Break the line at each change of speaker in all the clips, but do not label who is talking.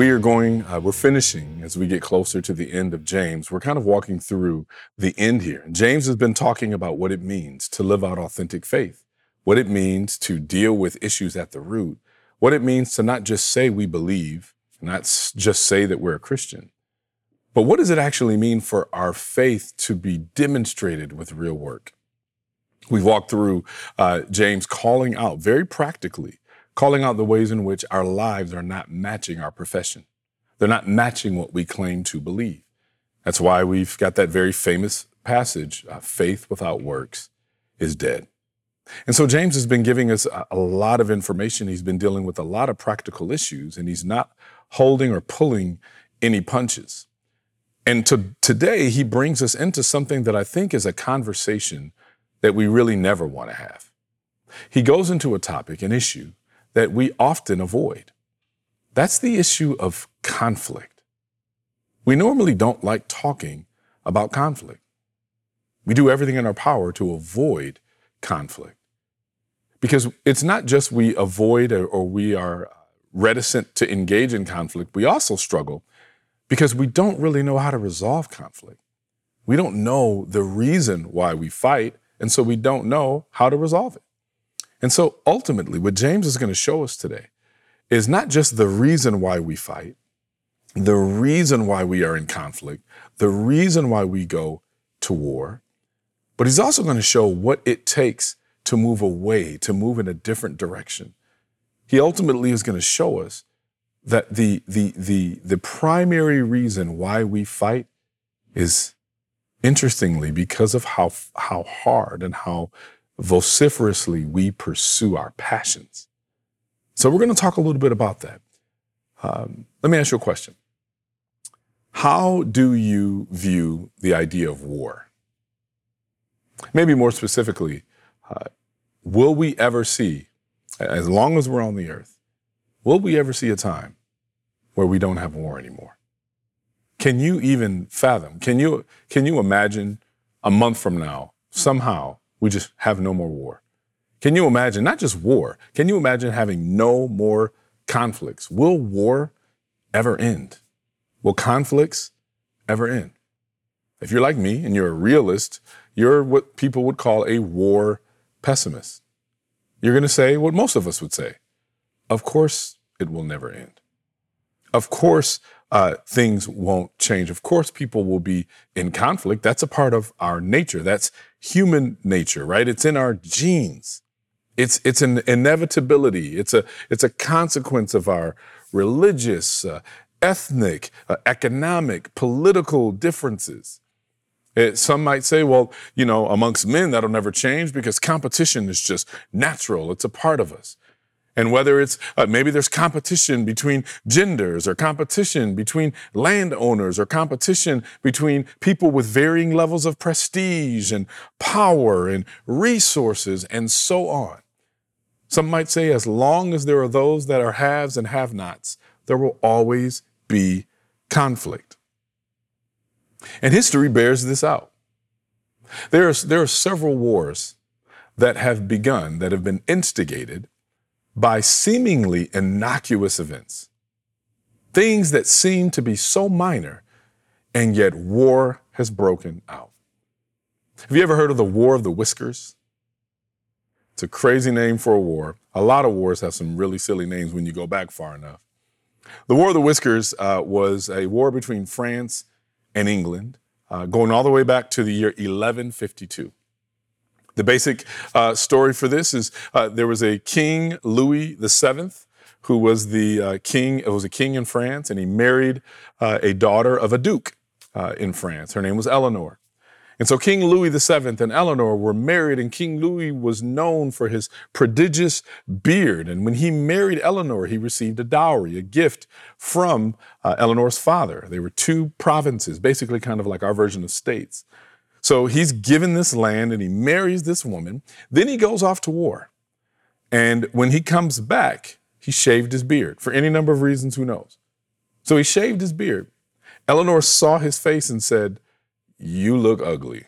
We are going, uh, we're finishing as we get closer to the end of James. We're kind of walking through the end here. James has been talking about what it means to live out authentic faith, what it means to deal with issues at the root, what it means to not just say we believe, not just say that we're a Christian, but what does it actually mean for our faith to be demonstrated with real work? We've walked through uh, James calling out very practically calling out the ways in which our lives are not matching our profession. They're not matching what we claim to believe. That's why we've got that very famous passage uh, faith without works is dead. And so James has been giving us a, a lot of information. He's been dealing with a lot of practical issues, and he's not holding or pulling any punches. And to, today, he brings us into something that I think is a conversation that we really never want to have. He goes into a topic, an issue, that we often avoid. That's the issue of conflict. We normally don't like talking about conflict. We do everything in our power to avoid conflict. Because it's not just we avoid or, we are reticent to engage in conflict, we also struggle because we don't really know how to resolve conflict. We don't know the reason why we fight, and so we don't know how to resolve it. And so ultimately, what James is going to show us today is not just the reason why we fight, the reason why we are in conflict, the reason why we go to war, but he's also going to show what it takes to move away, to move in a different direction. He ultimately is going to show us that the, the, the, the primary reason why we fight is, interestingly, because of how, how hard and how vociferously we pursue our passions. So, we're going to talk a little bit about that. Um, let me ask you a question How do you view the idea of war? Maybe more specifically, uh, will we ever see, as long as we're on the earth, will we ever see a time where we don't have war anymore? Can you even fathom? Can you, can you imagine a month from now, somehow, we just have no more war. Can you imagine, not just war, can you imagine having no more conflicts? Will war ever end? Will conflicts ever end? If you're like me and you're a realist, you're what people would call a war pessimist. You're going to say what most of us would say Of course, it will never end. Of course, uh, things won't change. Of course, people will be in conflict. That's a part of our nature. That's human nature, right? It's in our genes. It's it's an inevitability. It's a it's a consequence of our religious, uh, ethnic, uh, economic, political differences. It, some might say, well, you know, amongst men that'll never change because competition is just natural. It's a part of us. And whether it's uh, maybe there's competition between genders or competition between landowners or competition between people with varying levels of prestige and power and resources and so on. Some might say, as long as there are those that are haves and have nots, there will always be conflict. And history bears this out. There's, there are several wars that have begun, that have been instigated by seemingly innocuous events, things that seem to be so minor, and yet war has broken out. Have you ever heard of the War of the Whiskers? It's a crazy name for a war. A lot of wars have some really silly names when you go back far enough. The War of the Whiskers uh, was a war between France and England, uh, going all the way back to the year 1152. The basic uh, story for this is uh, there was a King Louis VII who was the uh, king. It was a king in France, and he married uh, a daughter of a duke uh, in France. Her name was Eleanor. And so King Louis VII and Eleanor were married, and King Louis was known for his prodigious beard. And when he married Eleanor, he received a dowry, a gift from uh, Eleanor's father. They were two provinces, basically kind of like our version of states. So he's given this land and he marries this woman. Then he goes off to war. And when he comes back, he shaved his beard for any number of reasons, who knows. So he shaved his beard. Eleanor saw his face and said, You look ugly.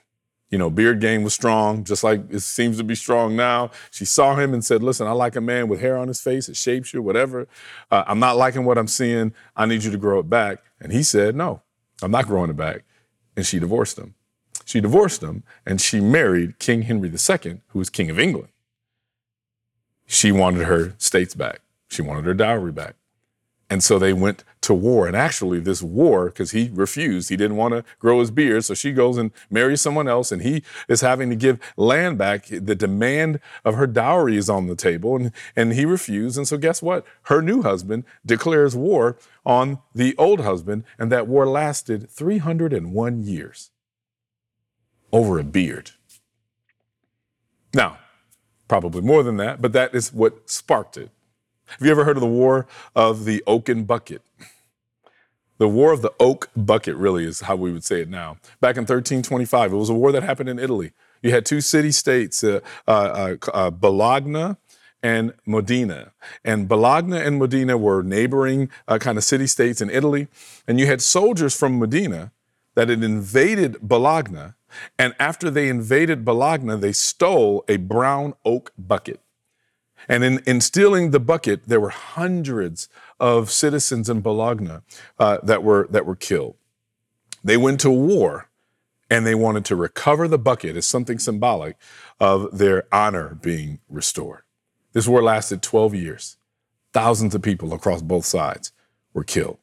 You know, beard game was strong, just like it seems to be strong now. She saw him and said, Listen, I like a man with hair on his face, it shapes you, whatever. Uh, I'm not liking what I'm seeing. I need you to grow it back. And he said, No, I'm not growing it back. And she divorced him. She divorced him and she married King Henry II, who was King of England. She wanted her states back. She wanted her dowry back. And so they went to war. And actually, this war, because he refused, he didn't want to grow his beard. So she goes and marries someone else, and he is having to give land back. The demand of her dowry is on the table, and, and he refused. And so, guess what? Her new husband declares war on the old husband, and that war lasted 301 years over a beard. Now, probably more than that, but that is what sparked it. Have you ever heard of the War of the Oaken Bucket? The War of the Oak Bucket really is how we would say it now. Back in 1325, it was a war that happened in Italy. You had two city states, uh, uh, uh, uh Bologna and Modena. And Bologna and Modena were neighboring uh, kind of city states in Italy. And you had soldiers from Modena that had invaded Bologna. And after they invaded Bologna, they stole a brown oak bucket. And in, in stealing the bucket, there were hundreds of citizens in Bologna uh, that, were, that were killed. They went to war and they wanted to recover the bucket as something symbolic of their honor being restored. This war lasted 12 years. Thousands of people across both sides were killed.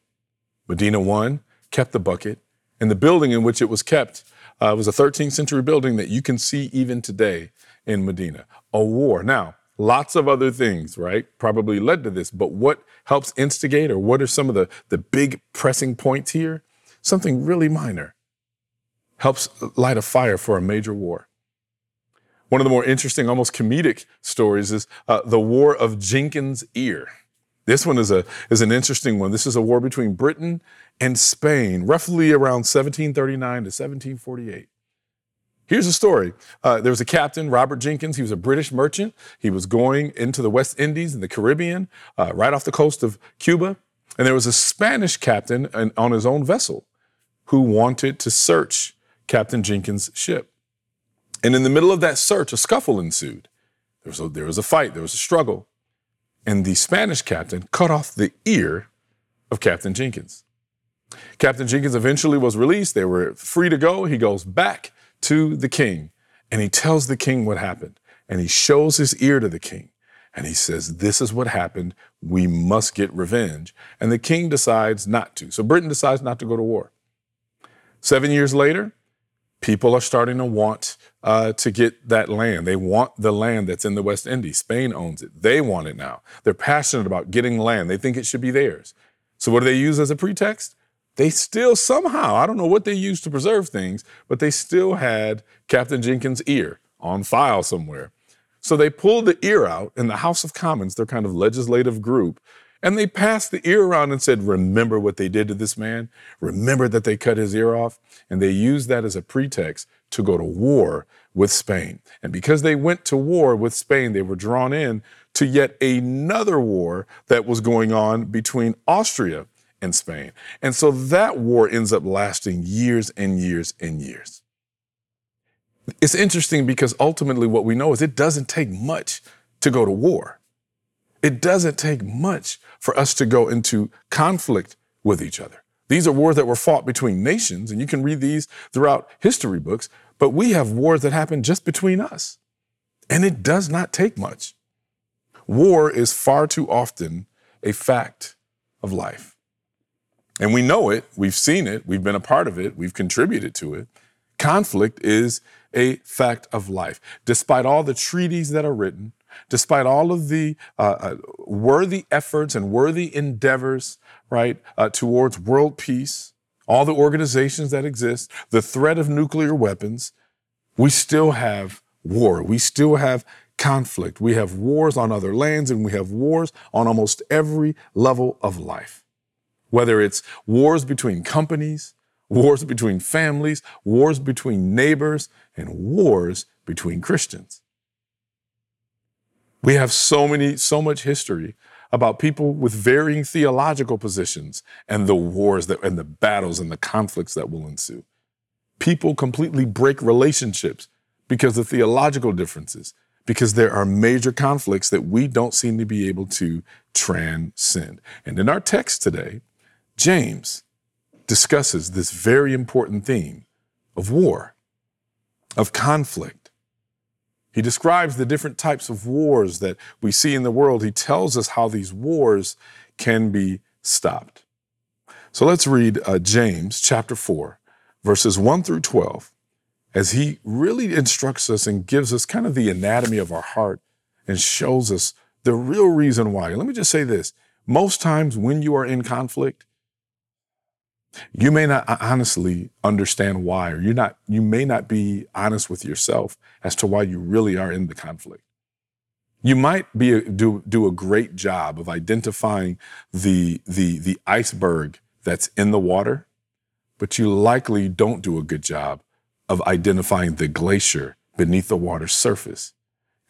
Medina won, kept the bucket, and the building in which it was kept uh, was a 13th century building that you can see even today in Medina. A war. Now, Lots of other things, right, probably led to this. But what helps instigate, or what are some of the, the big pressing points here? Something really minor helps light a fire for a major war. One of the more interesting, almost comedic stories is uh, the War of Jenkins' Ear. This one is, a, is an interesting one. This is a war between Britain and Spain, roughly around 1739 to 1748. Here's the story. Uh, there was a captain, Robert Jenkins. He was a British merchant. He was going into the West Indies and the Caribbean, uh, right off the coast of Cuba. And there was a Spanish captain on his own vessel who wanted to search Captain Jenkins' ship. And in the middle of that search, a scuffle ensued. There was a, there was a fight, there was a struggle. And the Spanish captain cut off the ear of Captain Jenkins. Captain Jenkins eventually was released. They were free to go. He goes back to the king and he tells the king what happened and he shows his ear to the king and he says, This is what happened. We must get revenge. And the king decides not to. So Britain decides not to go to war. Seven years later, people are starting to want uh, to get that land. They want the land that's in the West Indies. Spain owns it. They want it now. They're passionate about getting land. They think it should be theirs. So what do they use as a pretext? They still somehow, I don't know what they used to preserve things, but they still had Captain Jenkins' ear on file somewhere. So they pulled the ear out in the House of Commons, their kind of legislative group, and they passed the ear around and said, Remember what they did to this man? Remember that they cut his ear off? And they used that as a pretext to go to war with Spain. And because they went to war with Spain, they were drawn in to yet another war that was going on between Austria in Spain. And so that war ends up lasting years and years and years. It's interesting because ultimately what we know is it doesn't take much to go to war. It doesn't take much for us to go into conflict with each other. These are wars that were fought between nations, and you can read these throughout history books, but we have wars that happen just between us. And it does not take much. War is far too often a fact of life. And we know it, we've seen it, we've been a part of it, we've contributed to it. Conflict is a fact of life. Despite all the treaties that are written, despite all of the uh, uh, worthy efforts and worthy endeavors, right, uh, towards world peace, all the organizations that exist, the threat of nuclear weapons, We still have war. We still have conflict. We have wars on other lands and we have wars on almost every level of life. Whether it's wars between companies, wars between families, wars between neighbors, and wars between Christians. We have so many, so much history about people with varying theological positions and the wars that, and the battles and the conflicts that will ensue. People completely break relationships because of theological differences, because there are major conflicts that we don't seem to be able to transcend. And in our text today, James discusses this very important theme of war, of conflict. He describes the different types of wars that we see in the world. He tells us how these wars can be stopped. So let's read uh, James chapter 4, verses 1 through 12, as he really instructs us and gives us kind of the anatomy of our heart and shows us the real reason why. Let me just say this most times when you are in conflict, you may not uh, honestly understand why, or you're not, you may not be honest with yourself as to why you really are in the conflict. You might be a, do do a great job of identifying the the the iceberg that's in the water, but you likely don't do a good job of identifying the glacier beneath the water's surface.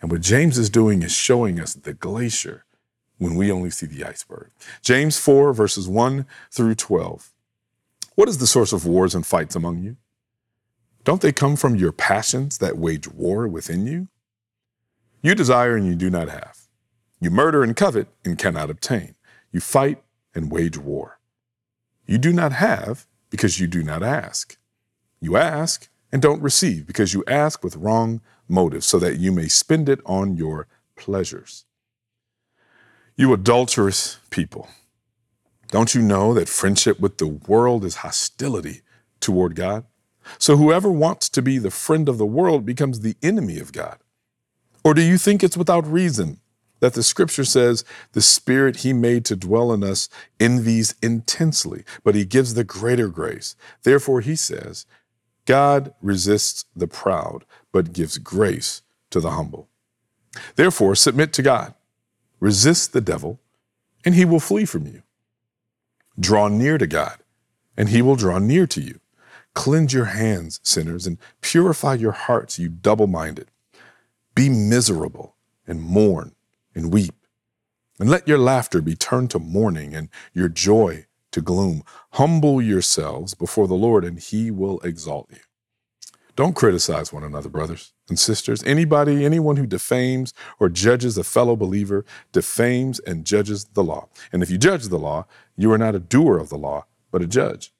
And what James is doing is showing us the glacier when we only see the iceberg. James 4 verses 1 through 12. What is the source of wars and fights among you? Don't they come from your passions that wage war within you? You desire and you do not have. You murder and covet and cannot obtain. You fight and wage war. You do not have because you do not ask. You ask and don't receive because you ask with wrong motives so that you may spend it on your pleasures. You adulterous people. Don't you know that friendship with the world is hostility toward God? So whoever wants to be the friend of the world becomes the enemy of God. Or do you think it's without reason that the scripture says the spirit he made to dwell in us envies intensely, but he gives the greater grace? Therefore, he says, God resists the proud, but gives grace to the humble. Therefore, submit to God, resist the devil, and he will flee from you. Draw near to God, and he will draw near to you. Cleanse your hands, sinners, and purify your hearts, you double minded. Be miserable and mourn and weep. And let your laughter be turned to mourning and your joy to gloom. Humble yourselves before the Lord, and he will exalt you. Don't criticize one another, brothers and sisters. Anybody, anyone who defames or judges a fellow believer defames and judges the law. And if you judge the law, you are not a doer of the law, but a judge.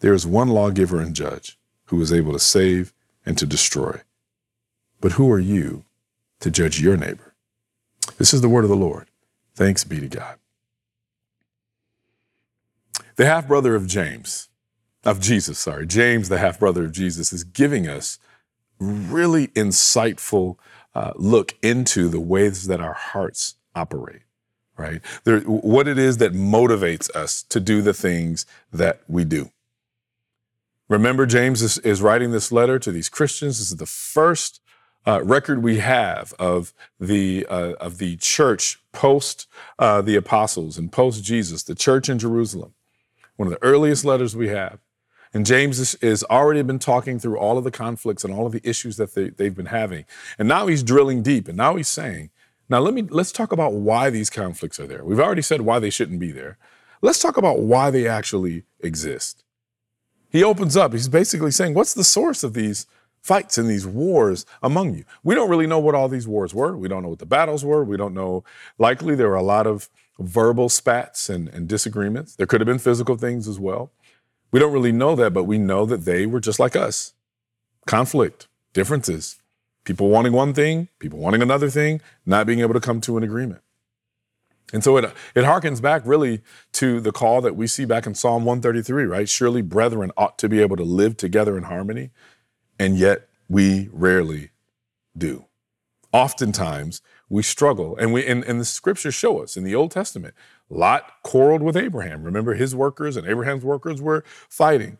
There is one lawgiver and judge who is able to save and to destroy. But who are you to judge your neighbor? This is the word of the Lord. Thanks be to God. The half brother of James, of Jesus, sorry, James, the half brother of Jesus, is giving us really insightful uh, look into the ways that our hearts operate, right? There, what it is that motivates us to do the things that we do. Remember, James is, is writing this letter to these Christians. This is the first uh, record we have of the uh, of the church post uh, the apostles and post Jesus, the church in Jerusalem. One of the earliest letters we have. And James is, already been talking through all of the conflicts and all of the issues that they, they've been having. And now he's drilling deep. And now he's saying, now let me let's talk about why these conflicts are there. We've already said why they shouldn't be there. Let's talk about why they actually exist. He opens up. He's basically saying, what's the source of these fights and these wars among you? We don't really know what all these wars were. We don't know what the battles were. We don't know. Likely there were a lot of verbal spats and, and disagreements. There could have been physical things as well. We don't really know that, but we know that they were just like us conflict, differences, people wanting one thing, people wanting another thing, not being able to come to an agreement. And so it, it harkens back really to the call that we see back in Psalm 133, right? Surely brethren ought to be able to live together in harmony, and yet we rarely do. Oftentimes we struggle, and we and, and the scriptures show us in the Old Testament Lot quarreled with Abraham. Remember, his workers and Abraham's workers were fighting.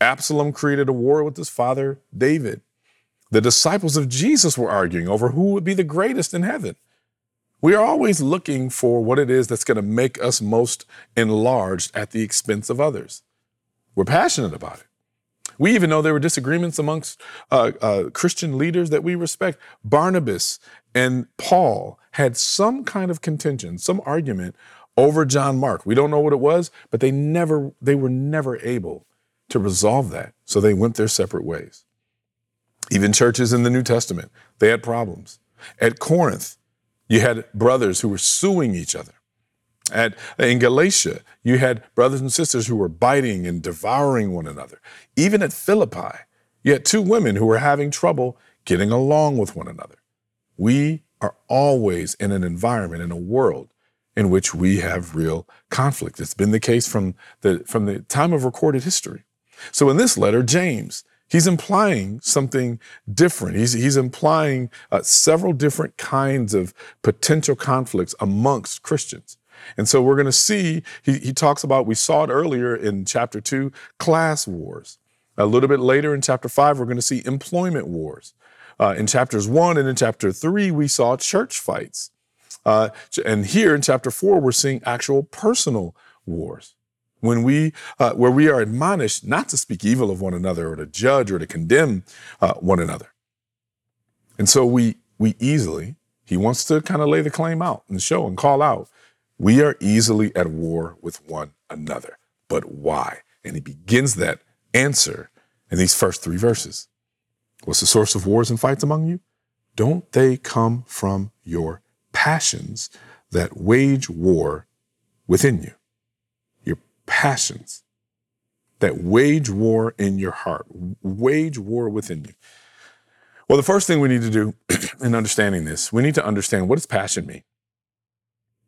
Absalom created a war with his father David. The disciples of Jesus were arguing over who would be the greatest in heaven. We are always looking for what it is that's going to make us most enlarged at the expense of others. We're passionate about it. We even know there were disagreements amongst uh, uh, Christian leaders that we respect. Barnabas and Paul had some kind of contention, some argument over John Mark. We don't know what it was, but they never, they were never able to resolve that. So they went their separate ways. Even churches in the New Testament, they had problems. At Corinth, you had brothers who were suing each other. At, in Galatia, you had brothers and sisters who were biting and devouring one another. Even at Philippi, you had two women who were having trouble getting along with one another. We are always in an environment, in a world in which we have real conflict. It's been the case from the, from the time of recorded history. So in this letter, James, he's implying something different. He's, he's implying uh, several different kinds of potential conflicts amongst Christians. And so we're going to see, he, he talks about, we saw it earlier in chapter two, class wars. A little bit later in chapter five, we're going to see employment wars. Uh, in chapters one and in chapter three, we saw church fights. Uh, and here in chapter four, we're seeing actual personal wars. When we, uh, where we are admonished not to speak evil of one another or to judge or to condemn uh, one another. And so we, we easily, he wants to kind of lay the claim out and show and call out we are easily at war with one another. But why? And he begins that answer in these first three verses. What's the source of wars and fights among you? Don't they come from your passions that wage war within you? Your passions that wage war in your heart, wage war within you. Well, the first thing we need to do in understanding this, we need to understand what does passion mean?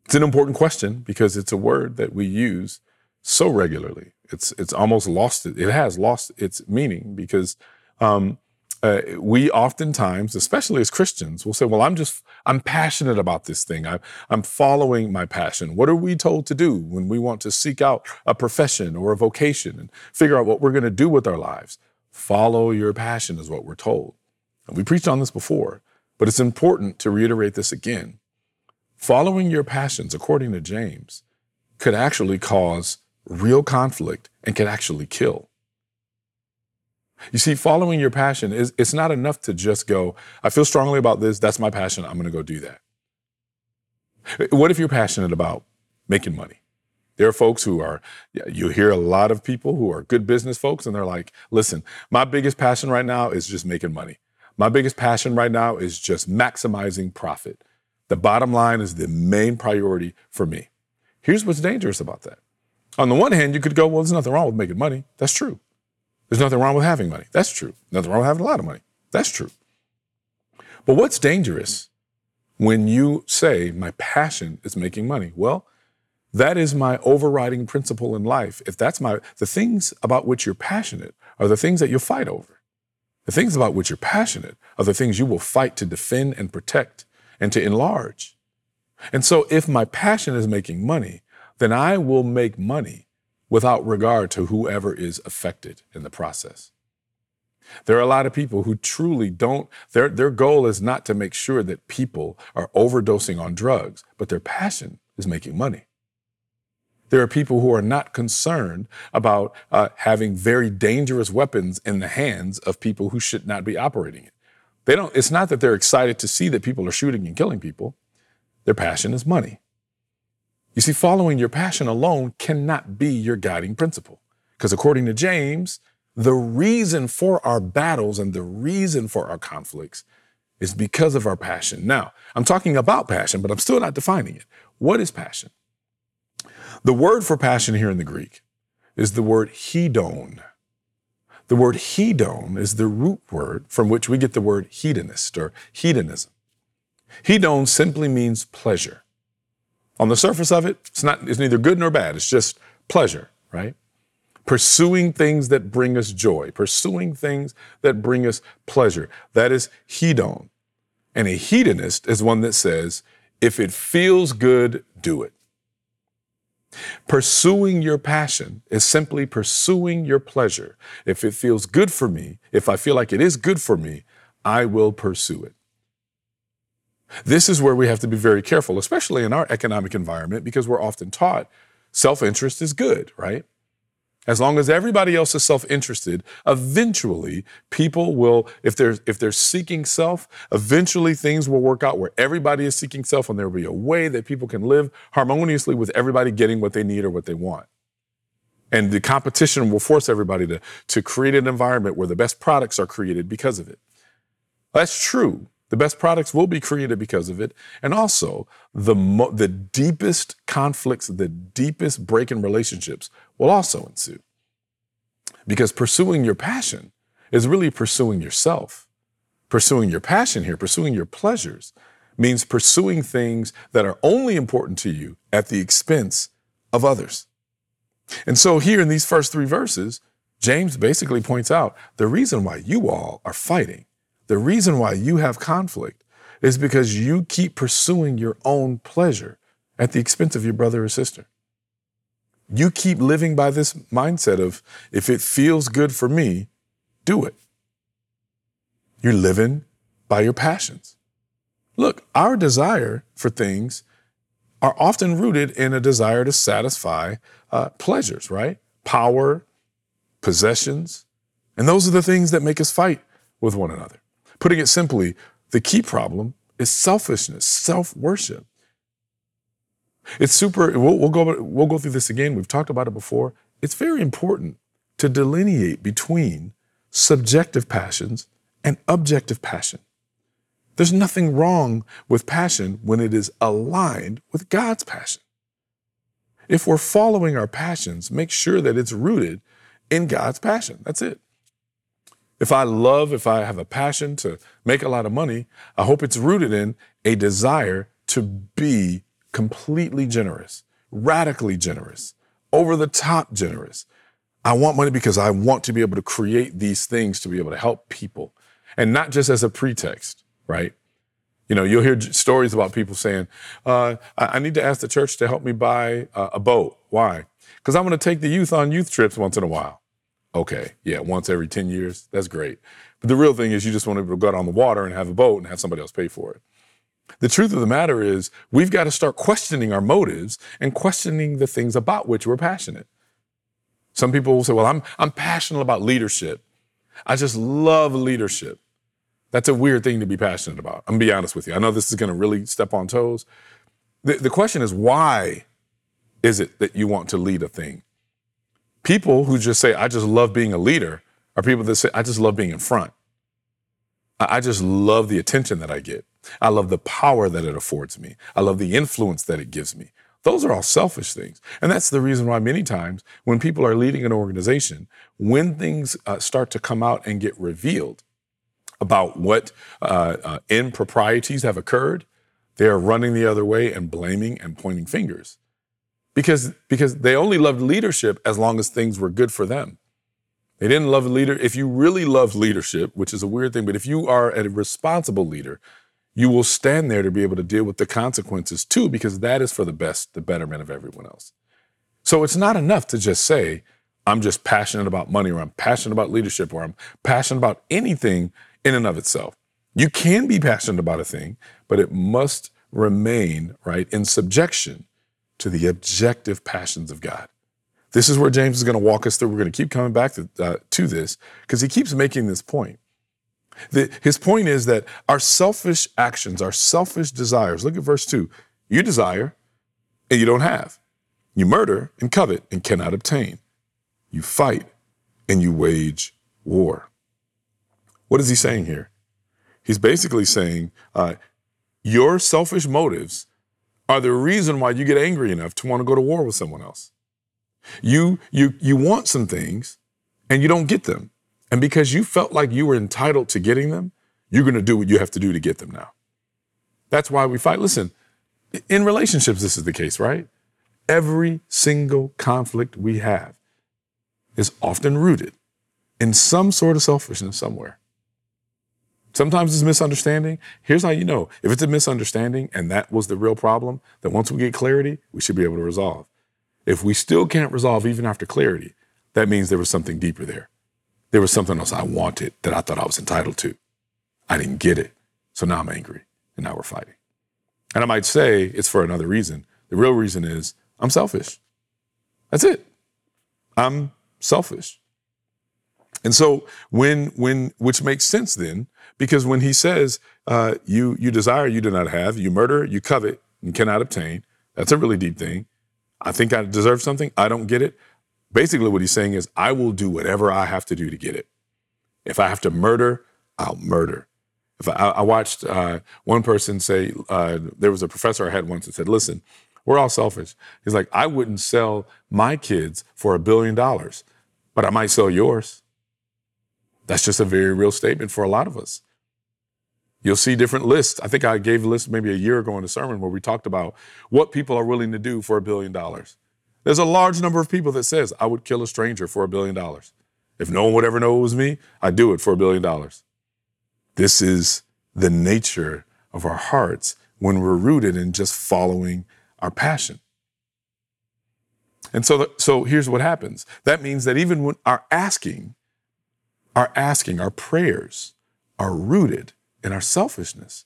It's an important question because it's a word that we use so regularly. It's it's almost lost it. Has lost its meaning because um, uh, we oftentimes, especially as Christians, will say, "Well, I'm just I'm passionate about this thing. I, I'm following my passion." What are we told to do when we want to seek out a profession or a vocation and figure out what we're going to do with our lives? Follow your passion is what we're told. And we preached on this before, but it's important to reiterate this again Following your passions, according to James, could actually cause real conflict and could actually kill. You see, following your passion is it's not enough to just go, I feel strongly about this, that's my passion, I'm gonna go do that. What if you're passionate about making money? There are folks who are, you hear a lot of people who are good business folks, and they're like, listen, my biggest passion right now is just making money. My biggest passion right now is just maximizing profit. The bottom line is the main priority for me. Here's what's dangerous about that. On the one hand, you could go, well, there's nothing wrong with making money. That's true. There's nothing wrong with having money. That's true. Nothing wrong with having a lot of money. That's true. But what's dangerous when you say, my passion is making money? Well, that is my overriding principle in life. If that's my, the things about which you're passionate are the things that you'll fight over. The things about which you're passionate are the things you will fight to defend and protect and to enlarge. And so if my passion is making money, then I will make money without regard to whoever is affected in the process. There are a lot of people who truly don't, their, their goal is not to make sure that people are overdosing on drugs, but their passion is making money. There are people who are not concerned about uh, having very dangerous weapons in the hands of people who should not be operating it. They don't, it's not that they're excited to see that people are shooting and killing people. Their passion is money. You see, following your passion alone cannot be your guiding principle. Because according to James, the reason for our battles and the reason for our conflicts is because of our passion. Now, I'm talking about passion, but I'm still not defining it. What is passion? The word for passion here in the Greek is the word hedon. The word hedon is the root word from which we get the word hedonist or hedonism. Hedon simply means pleasure. On the surface of it, it's not it's neither good nor bad. It's just pleasure, right? Pursuing things that bring us joy, pursuing things that bring us pleasure. That is hedon. And a hedonist is one that says, if it feels good, do it. Pursuing your passion is simply pursuing your pleasure. If it feels good for me, if I feel like it is good for me, I will pursue it. This is where we have to be very careful, especially in our economic environment, because we're often taught self interest is good, right? As long as everybody else is self-interested, eventually people will, if they're if they're seeking self, eventually things will work out where everybody is seeking self, and there will be a way that people can live harmoniously with everybody getting what they need or what they want. And the competition will force everybody to, to create an environment where the best products are created because of it. That's true. The best products will be created because of it. And also, the, mo- the deepest conflicts, the deepest break in relationships will also ensue. Because pursuing your passion is really pursuing yourself. Pursuing your passion here, pursuing your pleasures, means pursuing things that are only important to you at the expense of others. And so, here in these first three verses, James basically points out the reason why you all are fighting, the reason why you have conflict, is because you keep pursuing your own pleasure at the expense of your brother or sister you keep living by this mindset of if it feels good for me, do it. You're living by your passions. Look, our desire for things are often rooted in a desire to satisfy uh, pleasures, right? Power, possessions. And those are the things that make us fight with one another. Putting it simply, the key problem is selfishness, self worship. It's super. We'll, we'll, go. We'll go through this again. We've talked about it before. It's very important to delineate between subjective passions and objective passion. There's nothing wrong with passion when it is aligned with God's passion. If we're following our passions, make sure that it's rooted in God's passion. That's it. If I love, if I have a passion to make a lot of money, I hope it's rooted in a desire to be completely generous, radically generous, over the top generous. I want money because I want to be able to create these things to be able to help people and not just as a pretext, right? You know, you'll hear stories about people saying, uh, I-, need to ask the church to help me buy uh, a boat. Why? Because I'm going to take the youth on youth trips once in a while. Okay, yeah, once every 10 years. That's great. But the real thing is you just want to go out on the water and have a boat and have somebody else pay for it. The truth of the matter is, we've got to start questioning our motives and questioning the things about which we're passionate. Some people will say, Well, I'm, I'm passionate about leadership. I just love leadership. That's a weird thing to be passionate about. I'm gonna be honest with you. I know this is gonna really step on toes. The, the question is, why is it that you want to lead a thing? People who just say, I just love being a leader, are people that say, I just love being in front. I, just love the attention that I get. I love the power that it affords me. I love the influence that it gives me. Those are all selfish things. And that's the reason why many times when people are leading an organization, when things uh, start to come out and get revealed about what uh, uh, improprieties have occurred, they are running the other way and blaming and pointing fingers. Because, because they only loved leadership as long as things were good for them. They didn't love a leader. If you really love leadership, which is a weird thing, but if you are a responsible leader, you will stand there to be able to deal with the consequences too, because that is for the best, the betterment of everyone else. So it's not enough to just say, I'm just passionate about money or I'm passionate about leadership or I'm passionate about anything in and of itself. You can be passionate about a thing, but it must remain, right, in subjection to the objective passions of God. This is where James is going to walk us through. We're going to keep coming back to, uh, to this because he keeps making this point. The, his point is that our selfish actions, our selfish desires, look at verse 2. You desire and you don't have. You murder and covet and cannot obtain. You fight and you wage war. What is he saying here? He's basically saying uh, your selfish motives are the reason why you get angry enough to want to go to war with someone else. You, you, you want some things and you don't get them. And because you felt like you were entitled to getting them, you're going to do what you have to do to get them now. That's why we fight. Listen, in relationships, this is the case, right? Every single conflict we have is often rooted in some sort of selfishness somewhere. Sometimes it's misunderstanding. Here's how you know if it's a misunderstanding and that was the real problem, that once we get clarity, we should be able to resolve. If we still can't resolve even after clarity, that means there was something deeper there there was something else I wanted that I thought I was entitled to. I didn't get it. So now I'm angry and now we're fighting. And I might say it's for another reason. The real reason is I'm selfish. That's it. I'm selfish. And so when when which makes sense then, because when he says uh, you you desire you do not have, you murder, you covet, and cannot obtain, that's a really deep thing. I think I deserve something. I don't get it. Basically, what he's saying is, I will do whatever I have to do to get it. If I have to murder, I'll murder. If I, I watched uh, one person say, uh, there was a professor I had once that said, listen, we're all selfish. He's like, I wouldn't sell my kids for a billion dollars, but I might sell yours. That's just a very real statement for a lot of us. You'll see different lists. I think I gave a list maybe a year ago in a sermon where we talked about what people are willing to do for a billion dollars. There's a large number of people that says, I would kill a stranger for a billion dollars. If no one would ever know it was me, I'd do it for a billion dollars. This is the nature of our hearts when we're rooted in just following our passion. And so, the, so here's what happens. That means that even when our asking, our asking, our prayers are rooted in our selfishness.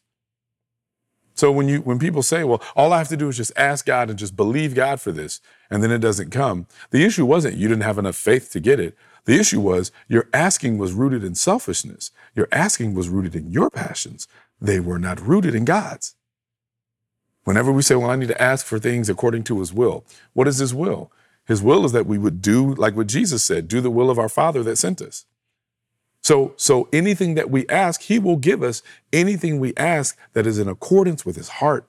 So when you when people say, "Well, all I have to do is just ask God and just believe God for this," and then it doesn't come, the issue wasn't you didn't have enough faith to get it. The issue was your asking was rooted in selfishness. Your asking was rooted in your passions. They were not rooted in God's. Whenever we say, "Well, I need to ask for things according to His will," what is His will? His will is that we would do like what Jesus said: "Do the will of our Father that sent us." So, so anything that we ask, he will give us anything we ask that is in accordance with his heart,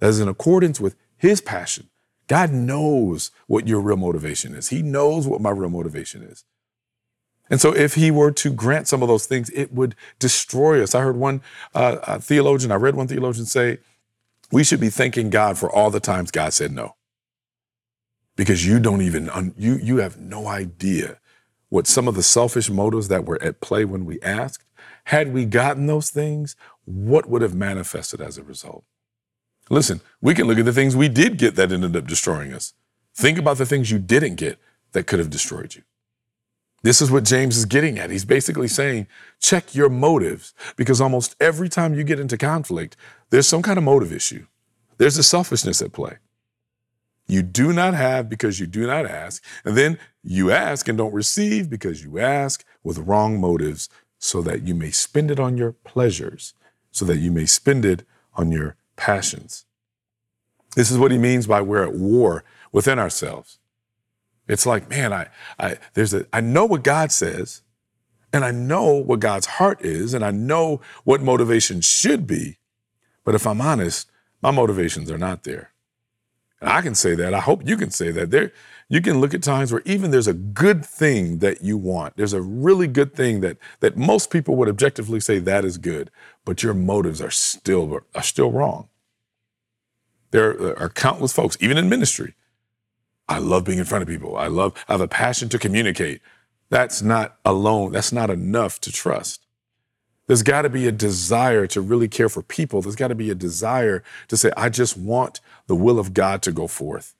that is in accordance with his passion. God knows what your real motivation is. He knows what my real motivation is. And so, if he were to grant some of those things, it would destroy us. I heard one uh, theologian, I read one theologian say, we should be thanking God for all the times God said no. Because you don't even, you, you have no idea what some of the selfish motives that were at play when we asked, had we gotten those things, what would have manifested as a result? Listen, we can look at the things we did get that ended up destroying us. Think about the things you didn't get that could have destroyed you. This is what James is getting at. He's basically saying, check your motives, because almost every time you get into conflict, there's some kind of motive issue. There's a selfishness at play. You do not have because you do not ask. And then you ask and don't receive because you ask with wrong motives so that you may spend it on your pleasures, so that you may spend it on your passions. This is what he means by we're at war within ourselves. It's like, man, I, I, there's a, I know what God says, and I know what God's heart is, and I know what motivation should be. But if I'm honest, my motivations are not there. And I can say that. I hope you can say that. There, you can look at times where even there's a good thing that you want. There's a really good thing that that most people would objectively say that is good, but your motives are still are still wrong. There are countless folks, even in ministry. I love being in front of people. I love, I have a passion to communicate. That's not alone. That's not enough to trust. There's got to be a desire to really care for people. There's got to be a desire to say, I just want the will of God to go forth.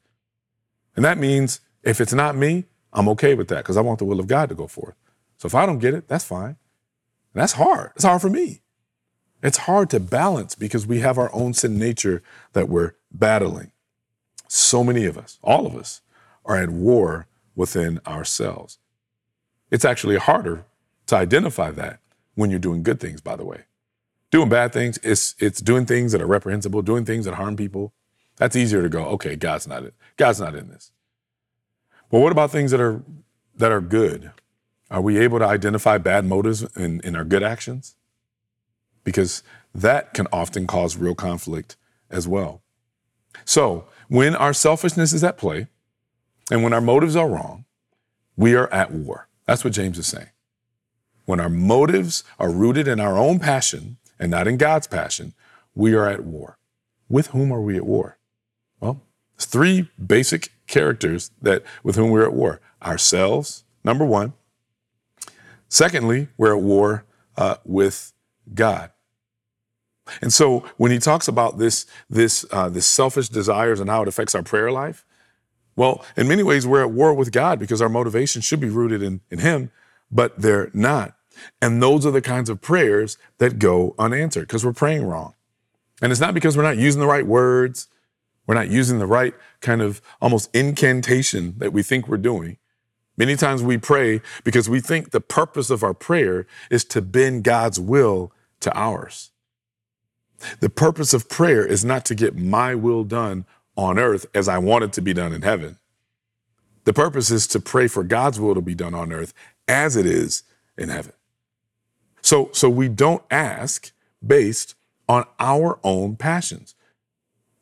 And that means if it's not me, I'm okay with that because I want the will of God to go forth. So if I don't get it, that's fine. And that's hard. It's hard for me. It's hard to balance because we have our own sin nature that we're battling. So many of us, all of us, are at war within ourselves. It's actually harder to identify that when you're doing good things, by the way. Doing bad things, it's it's doing things that are reprehensible, doing things that harm people. That's easier to go, okay, God's not it. God's not in this. But what about things that are that are good? Are we able to identify bad motives in, in our good actions? Because that can often cause real conflict as well. So when our selfishness is at play and when our motives are wrong, we are at war. That's what James is saying. When our motives are rooted in our own passion and not in God's passion, we are at war. With whom are we at war? Well, three basic characters that with whom we're at war. Ourselves, number one. Secondly, we're at war uh, with God. And so when he talks about this, this, uh, this selfish desires and how it affects our prayer life, well, in many ways, we're at war with God because our motivation should be rooted in, in him, but they're not. And those are the kinds of prayers that go unanswered because we're praying wrong. And it's not because we're not using the right words, we're not using the right kind of almost incantation that we think we're doing. Many times we pray because we think the purpose of our prayer is to bend God's will to ours. The purpose of prayer is not to get my will done on earth as I want it to be done in heaven. The purpose is to pray for God's will to be done on earth as it is in heaven. So, so we don't ask based on our own passions.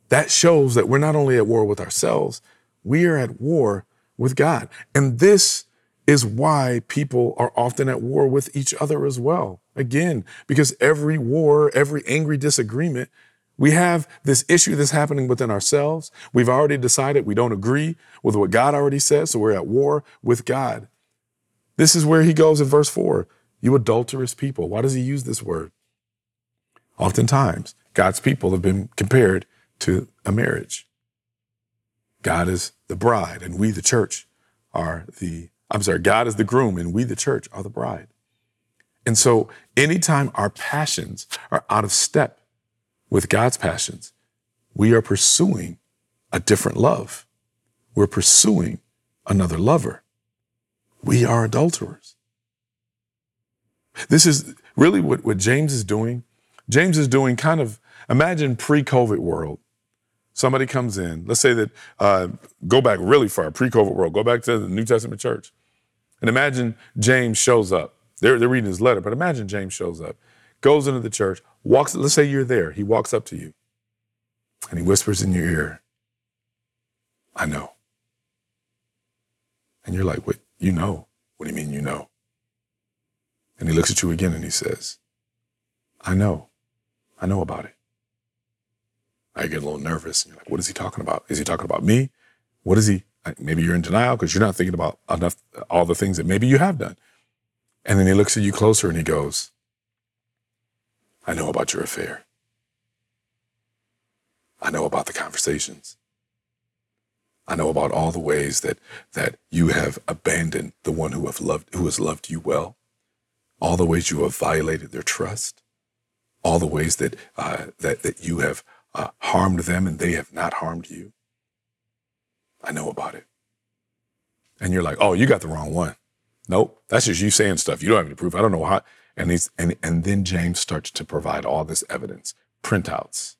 That shows that we're not only at war with ourselves, we are at war with God. And this is why people are often at war with each other as well. Again, because every war, every angry disagreement, we have this issue that's happening within ourselves. We've already decided we don't agree with what God already says, so we're at war with God. This is where he goes in verse 4 You adulterous people. Why does he use this word? Oftentimes, God's people have been compared to a marriage. God is the bride, and we, the church, are the, I'm sorry, God is the groom, and we, the church, are the bride. And so, anytime our passions are out of step with God's passions, we are pursuing a different love. We're pursuing another lover. We are adulterers. This is really what, what James is doing. James is doing kind of, imagine pre COVID world somebody comes in, let's say that, uh, go back really far, pre COVID world, go back to the New Testament church. And imagine James shows up. They're, they're reading his letter, but imagine James shows up, goes into the church, walks, let's say you're there. He walks up to you and he whispers in your ear, I know. And you're like, what? You know? What do you mean you know? And he looks at you again and he says, I know. I know about it. I get a little nervous. And you're like, what is he talking about? Is he talking about me? What is he? Maybe you're in denial because you're not thinking about enough, all the things that maybe you have done. And then he looks at you closer and he goes, I know about your affair. I know about the conversations. I know about all the ways that that you have abandoned the one who have loved who has loved you well. All the ways you have violated their trust. All the ways that uh, that that you have uh, harmed them and they have not harmed you. I know about it. And you're like, oh, you got the wrong one. Nope, that's just you saying stuff. You don't have any proof. I don't know how. And he's and and then James starts to provide all this evidence, printouts,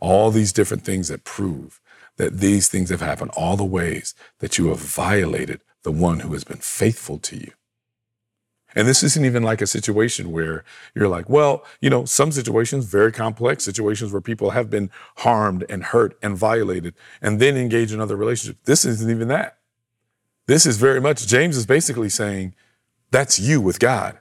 all these different things that prove that these things have happened, all the ways that you have violated the one who has been faithful to you. And this isn't even like a situation where you're like, well, you know, some situations, very complex situations where people have been harmed and hurt and violated and then engage in other relationships. This isn't even that. This is very much, James is basically saying, that's you with God.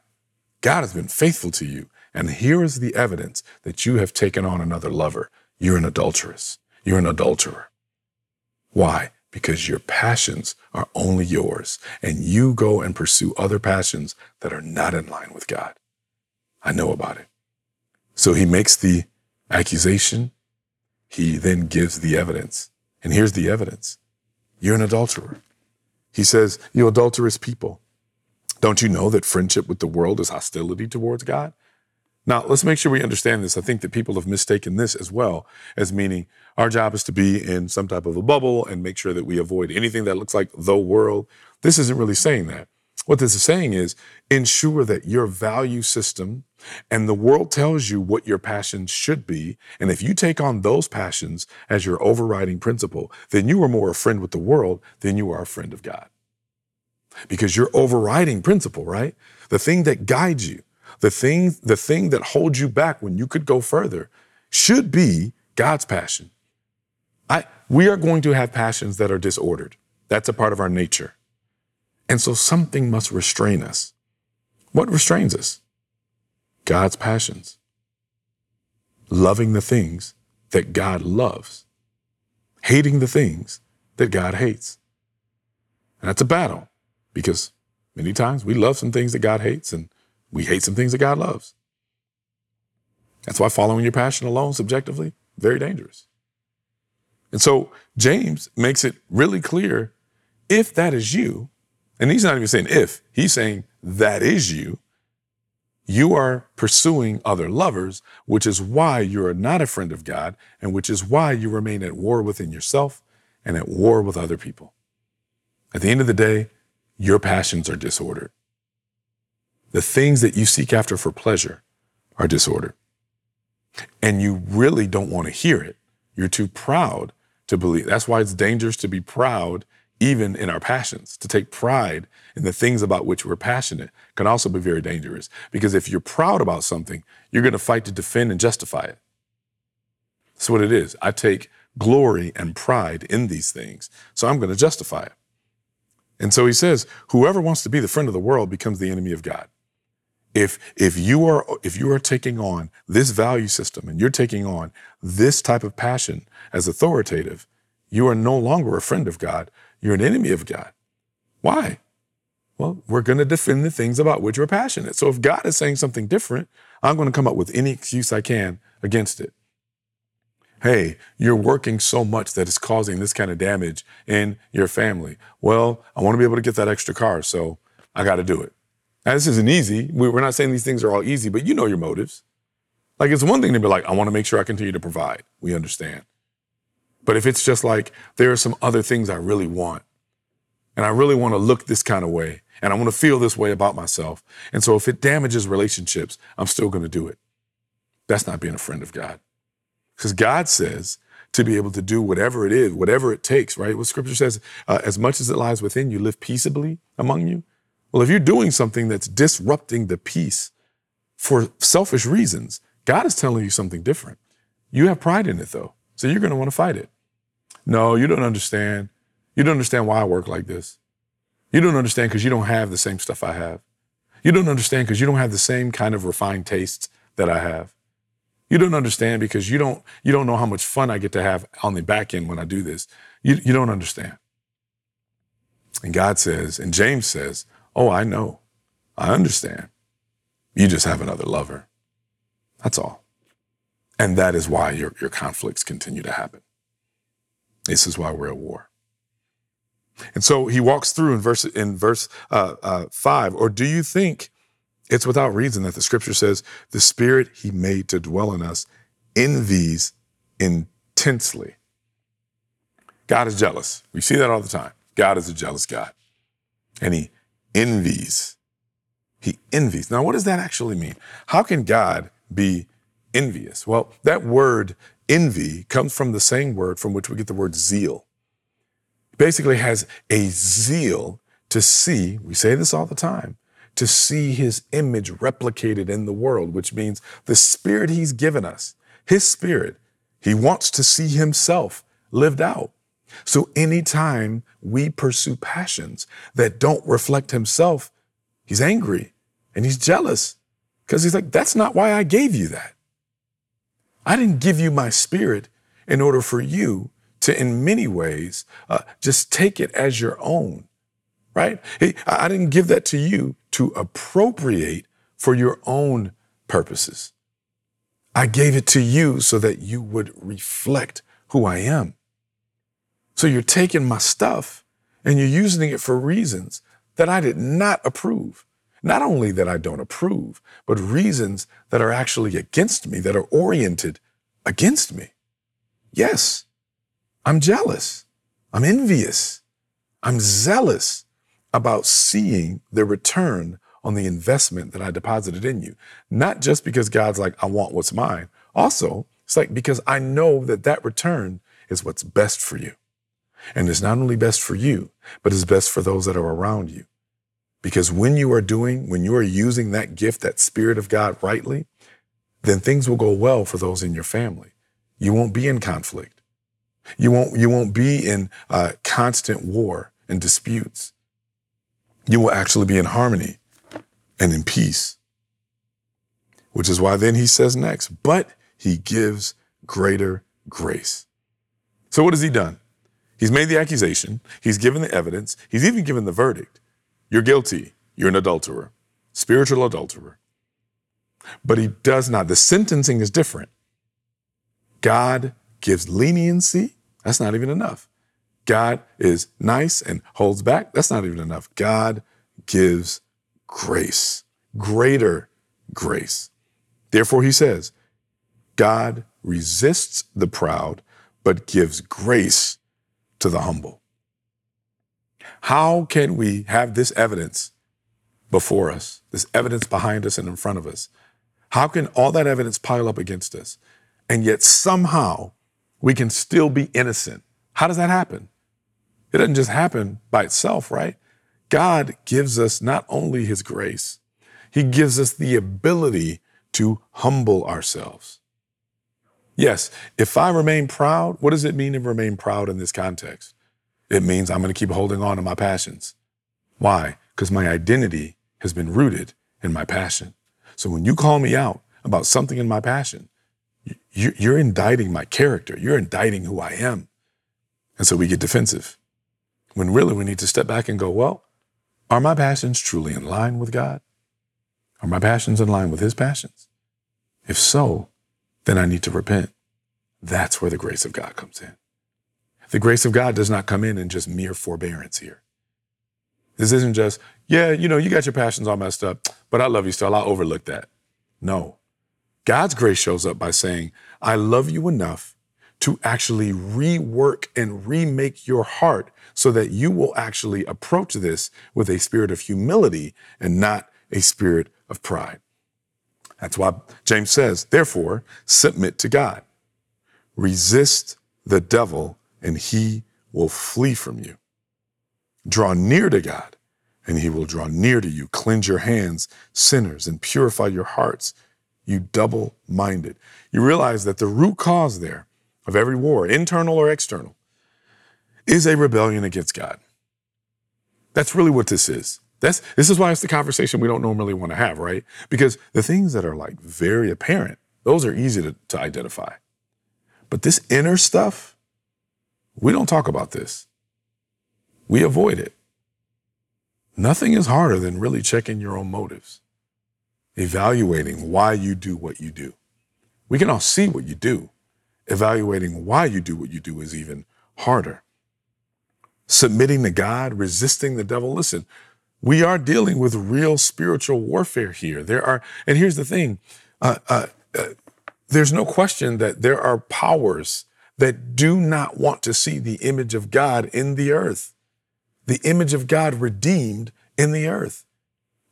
God has been faithful to you. And here is the evidence that you have taken on another lover. You're an adulteress. You're an adulterer. Why? Because your passions are only yours and you go and pursue other passions that are not in line with God. I know about it. So he makes the accusation. He then gives the evidence. And here's the evidence. You're an adulterer. He says, you adulterous people. Don't you know that friendship with the world is hostility towards God? Now, let's make sure we understand this. I think that people have mistaken this as well as meaning our job is to be in some type of a bubble and make sure that we avoid anything that looks like the world. This isn't really saying that. What this is saying is ensure that your value system and the world tells you what your passions should be. And if you take on those passions as your overriding principle, then you are more a friend with the world than you are a friend of God. Because your overriding principle, right? The thing that guides you, the thing, the thing that holds you back when you could go further should be God's passion. I, we are going to have passions that are disordered. That's a part of our nature. And so something must restrain us. What restrains us? God's passions. Loving the things that God loves, hating the things that God hates. And that's a battle because many times we love some things that God hates and we hate some things that God loves. That's why following your passion alone, subjectively, very dangerous. And so James makes it really clear if that is you, and he's not even saying if, he's saying that is you, you are pursuing other lovers, which is why you are not a friend of God, and which is why you remain at war within yourself and at war with other people. At the end of the day, your passions are disordered. The things that you seek after for pleasure are disordered. And you really don't want to hear it. You're too proud to believe. That's why it's dangerous to be proud even in our passions. To take pride in the things about which we're passionate can also be very dangerous because if you're proud about something, you're going to fight to defend and justify it. That's what it is. I take glory and pride in these things, so I'm going to justify it. And so he says, whoever wants to be the friend of the world becomes the enemy of God. If if you are if you are taking on this value system and you're taking on this type of passion as authoritative, you are no longer a friend of God. You're an enemy of God. Why? Well, we're going to defend the things about which we're passionate. So if God is saying something different, I'm going to come up with any excuse I can against it. Hey, you're working so much that it's causing this kind of damage in your family. Well, I want to be able to get that extra car, so I got to do it. Now, this isn't easy. We're not saying these things are all easy, but you know your motives. Like, it's one thing to be like, I want to make sure I continue to provide. We understand. But if it's just like, there are some other things I really want, and I really want to look this kind of way, and I want to feel this way about myself. And so if it damages relationships, I'm still going to do it. That's not being a friend of God. Because God says to be able to do whatever it is, whatever it takes, right? What scripture says, uh, as much as it lies within you, live peaceably among you. Well, if you're doing something that's disrupting the peace for selfish reasons, God is telling you something different. You have pride in it though. So you're going to want to fight it. No, you don't understand. You don't understand why I work like this. You don't understand because you don't have the same stuff I have. You don't understand because you don't have the same kind of refined tastes that I have. You don't understand because you don't you don't know how much fun I get to have on the back end when I do this. You, you don't understand. And God says, and James says, Oh, I know. I understand. You just have another lover. That's all. And that is why your, your conflicts continue to happen. This is why we're at war. And so he walks through in verse in verse uh, uh, five. Or do you think it's without reason that the scripture says the spirit he made to dwell in us envies intensely? God is jealous. We see that all the time. God is a jealous God, and he envies. He envies. Now, what does that actually mean? How can God be envious? Well, that word envy comes from the same word from which we get the word zeal. basically has a zeal to see, we say this all the time, to see his image replicated in the world, which means the spirit he's given us, his spirit, he wants to see himself lived out. So anytime we pursue passions that don't reflect himself, he's angry and he's jealous because he's like, that's not why I gave you that. I didn't give you my spirit in order for you to, in many ways, uh, just take it as your own, right? I didn't give that to you to appropriate for your own purposes. I gave it to you so that you would reflect who I am. So you're taking my stuff and you're using it for reasons that I did not approve. Not only that I don't approve, but reasons that are actually against me, that are oriented against me. Yes, I'm jealous. I'm envious. I'm zealous about seeing the return on the investment that I deposited in you. Not just because God's like, I want what's mine. Also, it's like because I know that that return is what's best for you. And it's not only best for you, but it's best for those that are around you. Because when you are doing, when you are using that gift, that spirit of God rightly, then things will go well for those in your family. You won't be in conflict. You won't, you won't be in uh, constant war and disputes. You will actually be in harmony and in peace. Which is why then he says next, but he gives greater grace. So what has he done? He's made the accusation. He's given the evidence. He's even given the verdict. You're guilty. You're an adulterer, spiritual adulterer. But he does not. The sentencing is different. God gives leniency. That's not even enough. God is nice and holds back. That's not even enough. God gives grace, greater grace. Therefore, he says, God resists the proud, but gives grace to the humble. How can we have this evidence before us, this evidence behind us and in front of us? How can all that evidence pile up against us? And yet somehow we can still be innocent. How does that happen? It doesn't just happen by itself, right? God gives us not only his grace, he gives us the ability to humble ourselves. Yes, if I remain proud, what does it mean to remain proud in this context? It means I'm going to keep holding on to my passions. Why? Because my identity has been rooted in my passion. So when you call me out about something in my passion, you're indicting my character. You're indicting who I am. And so we get defensive. When really we need to step back and go, well, are my passions truly in line with God? Are my passions in line with His passions? If so, then I need to repent. That's where the grace of God comes in. The grace of God does not come in in just mere forbearance here. This isn't just, yeah, you know, you got your passions all messed up, but I love you still. I'll overlook that. No. God's grace shows up by saying, I love you enough to actually rework and remake your heart so that you will actually approach this with a spirit of humility and not a spirit of pride. That's why James says, therefore, submit to God. Resist the devil and he will flee from you. Draw near to God and he will draw near to you. Cleanse your hands, sinners, and purify your hearts, you double minded. You realize that the root cause there of every war, internal or external, is a rebellion against God. That's really what this is. That's this is why it's the conversation we don't normally want to have, right? Because the things that are like very apparent, those are easy to, to identify. But this inner stuff, we don't talk about this. We avoid it. Nothing is harder than really checking your own motives, evaluating why you do what you do. We can all see what you do, evaluating why you do what you do is even harder. Submitting to God, resisting the devil. Listen, we are dealing with real spiritual warfare here. There are, and here's the thing uh, uh, uh, there's no question that there are powers that do not want to see the image of God in the earth, the image of God redeemed in the earth.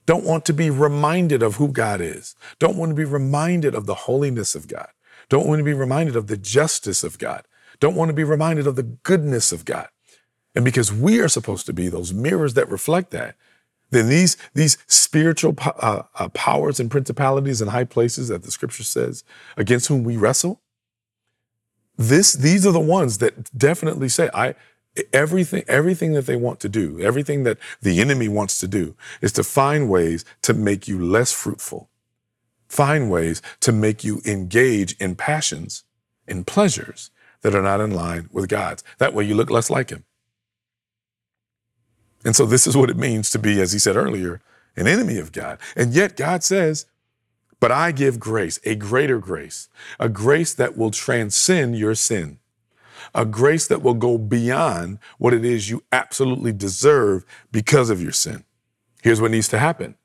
Don't want to be reminded of who God is. Don't want to be reminded of the holiness of God. Don't want to be reminded of the justice of God. Don't want to be reminded of the goodness of God. And because we are supposed to be those mirrors that reflect that, then these, these spiritual uh, uh, powers and principalities and high places that the scripture says against whom we wrestle, this, these are the ones that definitely say, I, everything, everything that they want to do, everything that the enemy wants to do is to find ways to make you less fruitful, find ways to make you engage in passions, in pleasures that are not in line with God's. That way you look less like him. And so this is what it means to be, as he said earlier, an enemy of God. And yet God says, but I give grace, a greater grace, a grace that will transcend your sin, a grace that will go beyond what it is you absolutely deserve because of your sin. Here's what needs to happen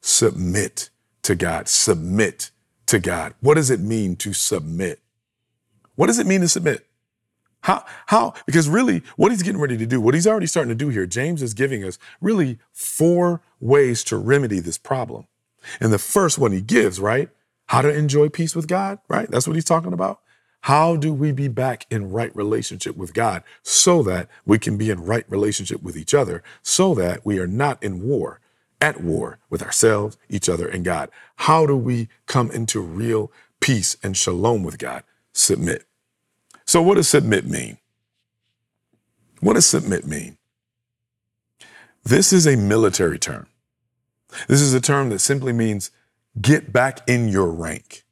submit to God, submit to God. What does it mean to submit? What does it mean to submit? How, how, because really what he's getting ready to do, what he's already starting to do here, James is giving us really four ways to remedy this problem. And the first one he gives, right? How to enjoy peace with God, right? That's what he's talking about. How do we be back in right relationship with God so that we can be in right relationship with each other, so that we are not in war, at war with ourselves, each other, and God? How do we come into real peace and shalom with God? Submit. So, what does submit mean? What does submit mean? This is a military term. This is a term that simply means get back in your rank.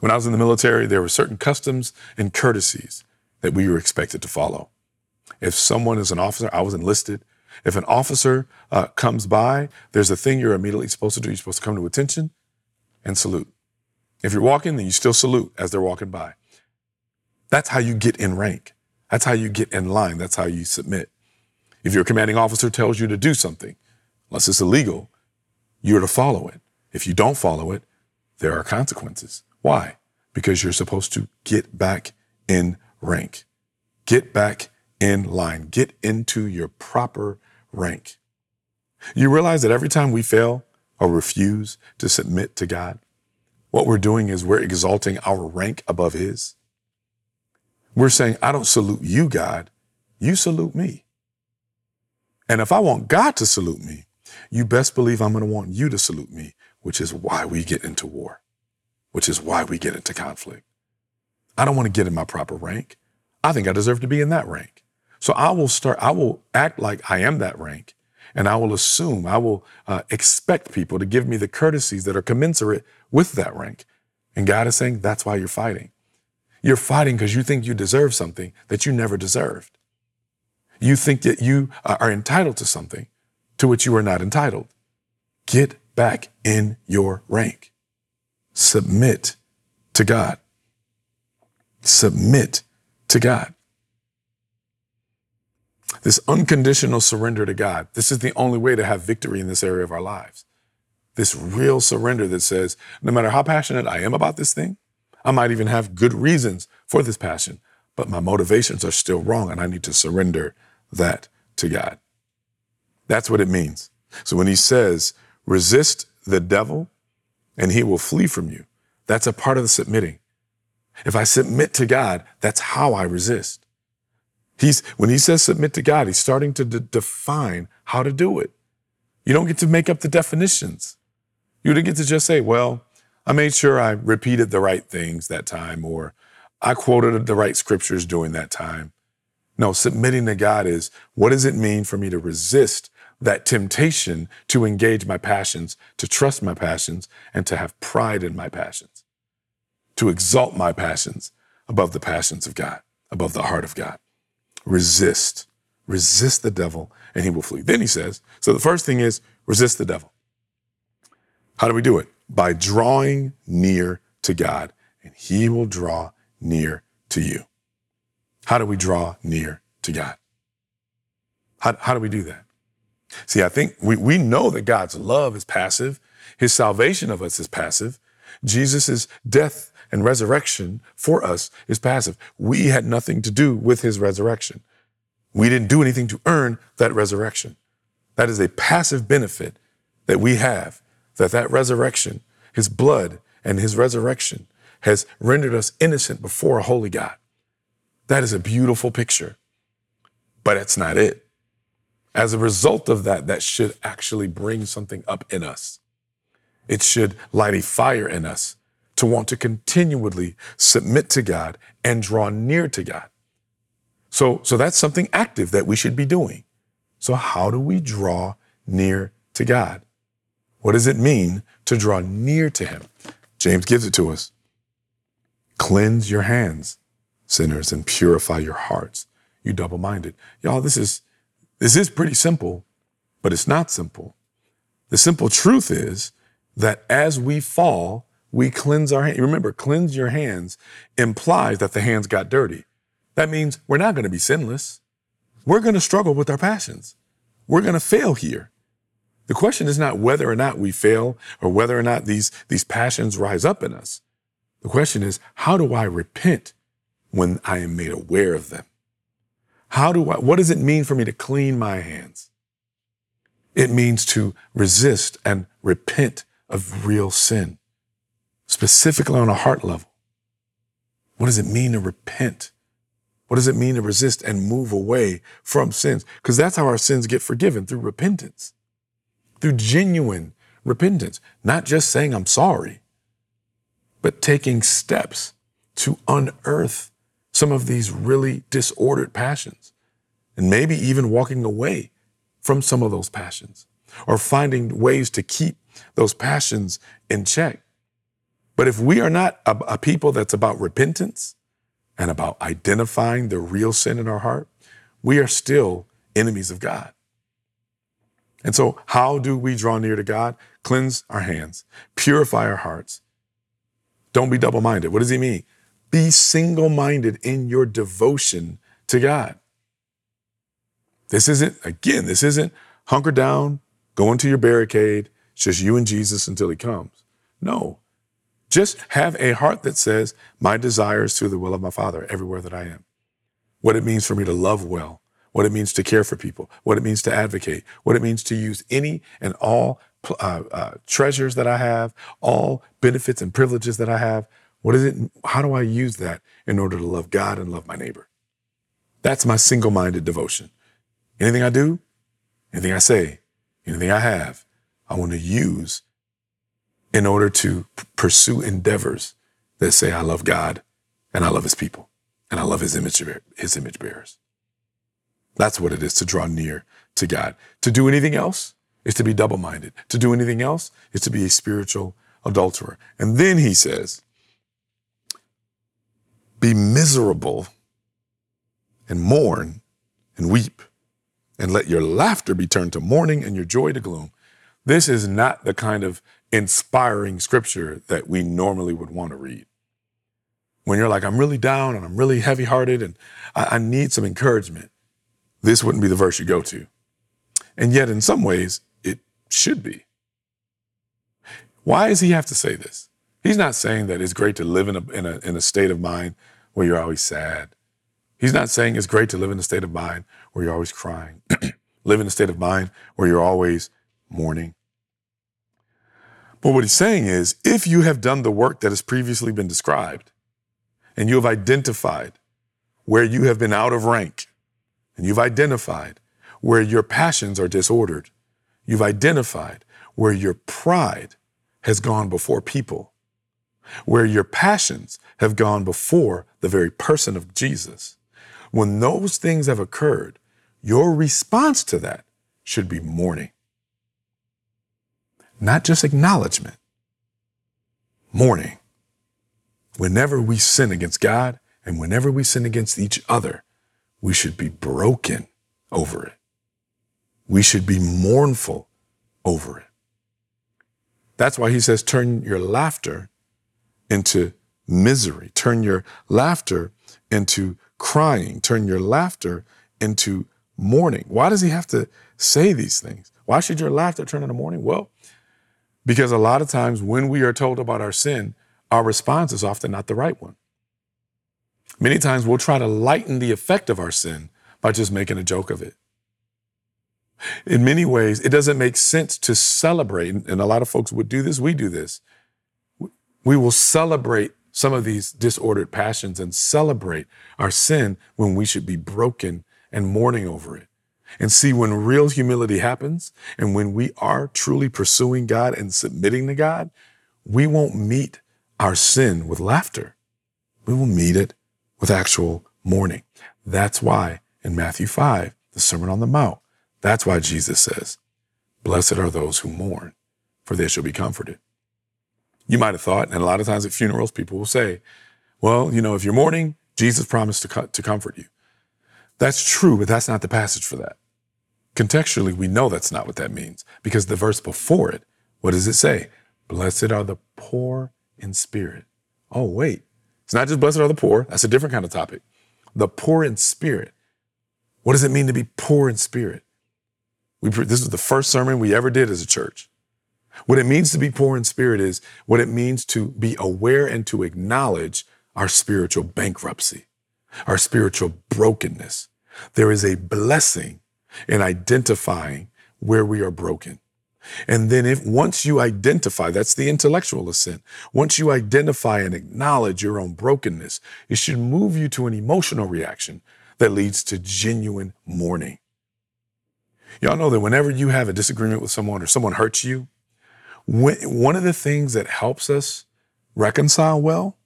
When I was in the military, there were certain customs and courtesies that we were expected to follow. If someone is an officer, I was enlisted. If an officer uh, comes by, there's a thing you're immediately supposed to do. You're supposed to come to attention and salute. If you're walking, then you still salute as they're walking by. That's how you get in rank. That's how you get in line. That's how you submit. If your commanding officer tells you to do something, unless it's illegal, you're to follow it. If you don't follow it, there are consequences. Why? Because you're supposed to get back in rank. Get back in line. Get into your proper rank. You realize that every time we fail or refuse to submit to God, what we're doing is we're exalting our rank above His. We're saying, I don't salute you, God. You salute me. And if I want God to salute me, you best believe I'm going to want you to salute me, which is why we get into war, which is why we get into conflict. I don't want to get in my proper rank. I think I deserve to be in that rank. So I will start, I will act like I am that rank, and I will assume, I will uh, expect people to give me the courtesies that are commensurate with that rank. And God is saying, that's why you're fighting. You're fighting because you think you deserve something that you never deserved. You think that you are entitled to something to which you are not entitled. Get back in your rank. Submit to God. Submit to God. This unconditional surrender to God, this is the only way to have victory in this area of our lives. This real surrender that says, no matter how passionate I am about this thing, I might even have good reasons for this passion, but my motivations are still wrong and I need to surrender that to God. That's what it means. So when he says, resist the devil and he will flee from you, that's a part of the submitting. If I submit to God, that's how I resist. He's, when he says submit to God, he's starting to define how to do it. You don't get to make up the definitions. You don't get to just say, well, I made sure I repeated the right things that time, or I quoted the right scriptures during that time. No, submitting to God is what does it mean for me to resist that temptation to engage my passions, to trust my passions, and to have pride in my passions, to exalt my passions above the passions of God, above the heart of God. Resist, resist the devil, and he will flee. Then he says, so the first thing is resist the devil. How do we do it? By drawing near to God, and he will draw near to you. How do we draw near to God? How, how do we do that? See, I think we, we know that God's love is passive. His salvation of us is passive. Jesus' death and resurrection for us is passive. We had nothing to do with his resurrection. We didn't do anything to earn that resurrection. That is a passive benefit that we have, that that resurrection, his blood and his resurrection has rendered us innocent before a holy God. That is a beautiful picture, but it's not it. As a result of that, that should actually bring something up in us. It should light a fire in us to want to continually submit to God and draw near to God. So, so that's something active that we should be doing. So how do we draw near to God? What does it mean to draw near to him? James gives it to us. Cleanse your hands, sinners, and purify your hearts, you double-minded. Y'all, this is this is pretty simple, but it's not simple. The simple truth is that as we fall, we cleanse our hands. Remember, cleanse your hands implies that the hands got dirty. That means we're not going to be sinless. We're going to struggle with our passions. We're going to fail here. The question is not whether or not we fail or whether or not these, these passions rise up in us. The question is, how do I repent when I am made aware of them? How do I, what does it mean for me to clean my hands? It means to resist and repent of real sin, specifically on a heart level. What does it mean to repent? What does it mean to resist and move away from sins? Because that's how our sins get forgiven through repentance, through genuine repentance, not just saying I'm sorry, but taking steps to unearth some of these really disordered passions, and maybe even walking away from some of those passions or finding ways to keep those passions in check. But if we are not a, a, people that's about repentance and about identifying the real sin in our heart, we are still enemies of God. And so, how do we draw near to God? Cleanse our hands, purify our hearts. Don't be double minded. What does he mean? Be single minded in your devotion to God. This isn't, again, this isn't hunker down, go into your barricade, It's just you and Jesus until he comes. No. Just have a heart that says, My desire is to the will of my Father everywhere that I am. What it means for me to love well, what it means to care for people, what it means to advocate, what it means to use any and all uh, uh, treasures that I have, all benefits and privileges that I have. What is it? How do I use that in order to love God and love my neighbor? That's my single minded devotion. Anything I do, anything I say, anything I have, I want to use in order to p- pursue endeavors that say, I love God and I love his people and I love his image, his image bearers. That's what it is to draw near to God. To do anything else is to be double minded. To do anything else is to be a spiritual adulterer. And then he says, be miserable and mourn and weep and let your laughter be turned to mourning and your joy to gloom. This is not the kind of inspiring scripture that we normally would want to read. When you're like, I'm really down and I'm really heavy hearted and I, I need some encouragement, this wouldn't be the verse you go to. And yet, in some ways, it should be. Why does he have to say this? He's not saying that it's great to live in a, in a, in a state of mind where you're always sad He's not saying it's great to live in a state of mind where you're always crying, live in a state of mind where you're always mourning. But what he's saying is if you have done the work that has previously been described, and you have identified where you have been out of rank, and you've identified where your passions are disordered, you've identified where your pride has gone before people, where your passions have gone before the very person of Jesus when those things have occurred, your response to that should be mourning. Not just acknowledgement, mourning. Whenever we sin against God and whenever we sin against each other, we should be broken over it. We should be mournful over it. That's why he says, turn your laughter into misery, turn your laughter into crying, turn your laughter into mourning. Why does he have to say these things? Why should your laughter turn into mourning? Well, because a lot of times when we are told about our sin, our response is often not the right one. Many times we'll try to lighten the effect of our sin by just making a joke of it. In many ways, it doesn't make sense to celebrate, and a lot of folks would do this, we do this. We will celebrate some of these disordered passions and celebrate our sin when we should be broken and mourning over it. And see when real humility happens and when we are truly pursuing God and submitting to God, we won't meet our sin with laughter. We will meet it with actual mourning. That's why in Matthew 5, the Sermon on the Mount, that's why Jesus says, Blessed are those who mourn, for they shall be comforted. You might have thought, and a lot of times at funerals, people will say, well, you know, if you're mourning, Jesus promised to, co- to comfort you. That's true, but that's not the passage for that. Contextually, we know that's not what that means because the verse before it, what does it say? Blessed are the poor in spirit. Oh, wait. It's not just blessed are the poor. That's a different kind of topic. The poor in spirit. What does it mean to be poor in spirit? We, this is the first sermon we ever did as a church. What it means to be poor in spirit is what it means to be aware and to acknowledge our spiritual bankruptcy, our spiritual brokenness. There is a blessing in identifying where we are broken. And then if once you identify, that's the intellectual assent. Once you identify and acknowledge your own brokenness, it should move you to an emotional reaction that leads to genuine mourning. Y'all know that whenever you have a disagreement with someone or someone hurts you, one of the things that helps us reconcile well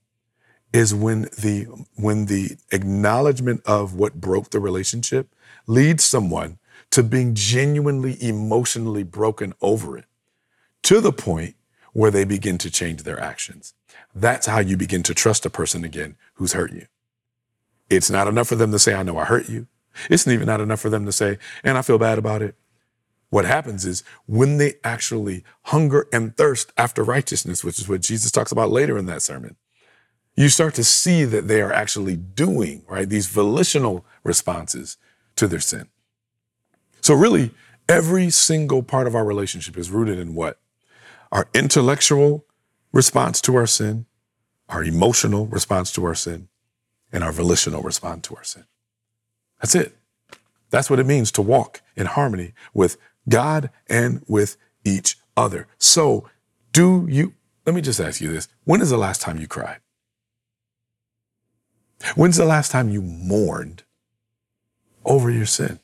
is when the when the acknowledgement of what broke the relationship leads someone to being genuinely emotionally broken over it to the point where they begin to change their actions. That's how you begin to trust a person again who's hurt you. It's not enough for them to say, I know I hurt you. It's even not enough for them to say, and I feel bad about it. What happens is when they actually hunger and thirst after righteousness, which is what Jesus talks about later in that sermon, you start to see that they are actually doing, right, these volitional responses to their sin. So, really, every single part of our relationship is rooted in what? our intellectual response to our sin, our emotional response to our sin, and our volitional response to our sin. That's it. That's what it means to walk in harmony with God and with each other. So, do you, let me just ask you this. When is the last time you cried? When's the last time you mourned over your sin?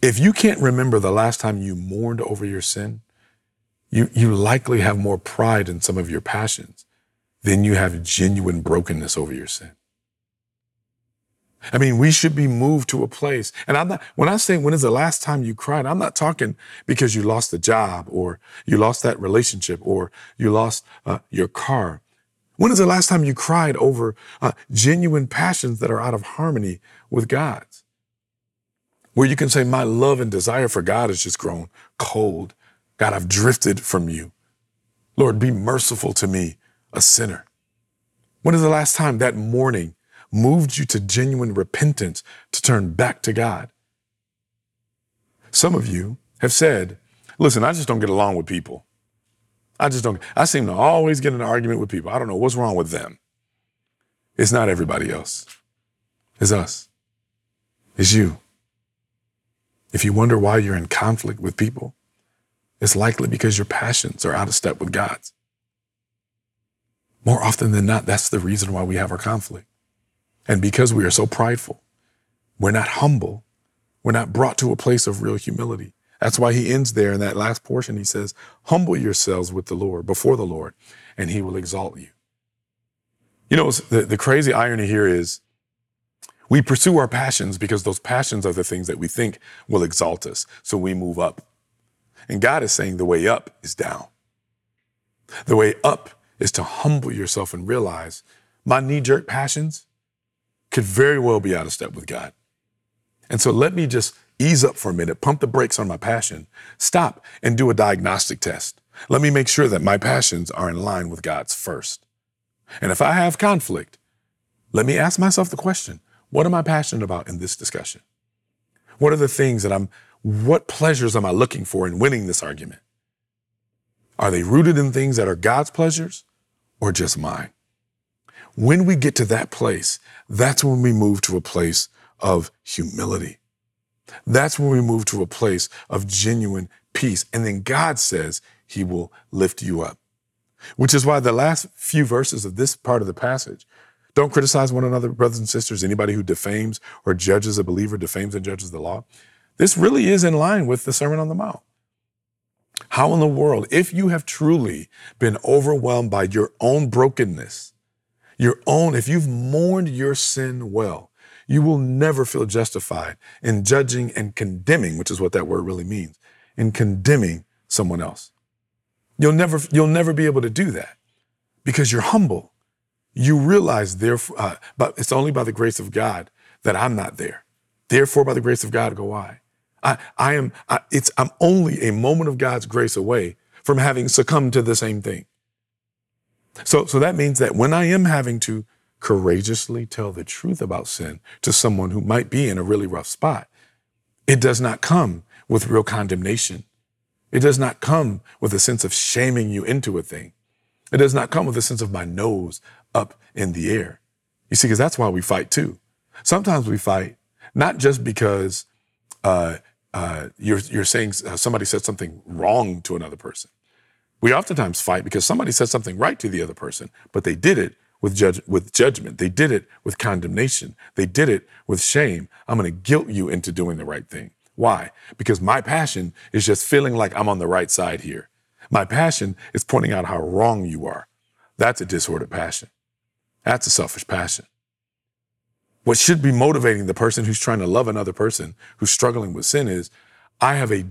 If you can't remember the last time you mourned over your sin, you, you likely have more pride in some of your passions than you have genuine brokenness over your sin. I mean, we should be moved to a place. And I'm not, when I say when is the last time you cried, I'm not talking because you lost a job or you lost that relationship or you lost uh, your car. When is the last time you cried over uh, genuine passions that are out of harmony with God's? Where you can say, My love and desire for God has just grown cold. God, I've drifted from you. Lord, be merciful to me, a sinner. When is the last time that mourning moved you to genuine repentance to turn back to God? Some of you have said, listen, I just don't get along with people. I just don't, I seem to always get in an argument with people. I don't know what's wrong with them. It's not everybody else. It's us. It's you. If you wonder why you're in conflict with people, it's likely because your passions are out of step with God's. More often than not, that's the reason why we have our conflict. And because we are so prideful, we're not humble, we're not brought to a place of real humility. That's why he ends there in that last portion. He says, Humble yourselves with the Lord, before the Lord, and he will exalt you. You know, the, the crazy irony here is we pursue our passions because those passions are the things that we think will exalt us. So we move up. And God is saying the way up is down. The way up is to humble yourself and realize my knee jerk passions could very well be out of step with God. And so let me just ease up for a minute, pump the brakes on my passion, stop and do a diagnostic test. Let me make sure that my passions are in line with God's first. And if I have conflict, let me ask myself the question what am I passionate about in this discussion? What are the things that I'm what pleasures am I looking for in winning this argument? Are they rooted in things that are God's pleasures or just mine? When we get to that place, that's when we move to a place of humility. That's when we move to a place of genuine peace. And then God says he will lift you up, which is why the last few verses of this part of the passage don't criticize one another, brothers and sisters. Anybody who defames or judges a believer defames and judges the law. This really is in line with the Sermon on the Mount. How in the world, if you have truly been overwhelmed by your own brokenness, your own, if you've mourned your sin well, you will never feel justified in judging and condemning, which is what that word really means, in condemning someone else. You'll never, you'll never be able to do that because you're humble. You realize, therefore, uh, but it's only by the grace of God that I'm not there. Therefore, by the grace of God, go I. I, I am, I, it's, I'm only a moment of God's grace away from having succumbed to the same thing. So, so that means that when I am having to courageously tell the truth about sin to someone who might be in a really rough spot, it does not come with real condemnation. It does not come with a sense of shaming you into a thing. It does not come with a sense of my nose in the air. You see, because that's why we fight too. Sometimes we fight not just because uh, uh, you're, you're saying uh, somebody said something wrong to another person. We oftentimes fight because somebody said something right to the other person, but they did it with, judge, with judgment. They did it with condemnation. They did it with shame. I'm going to guilt you into doing the right thing. Why? Because my passion is just feeling like I'm on the right side here. My passion is pointing out how wrong you are. That's a disordered passion. That's a selfish passion. What should be motivating the person who's trying to love another person who's struggling with sin is I have a,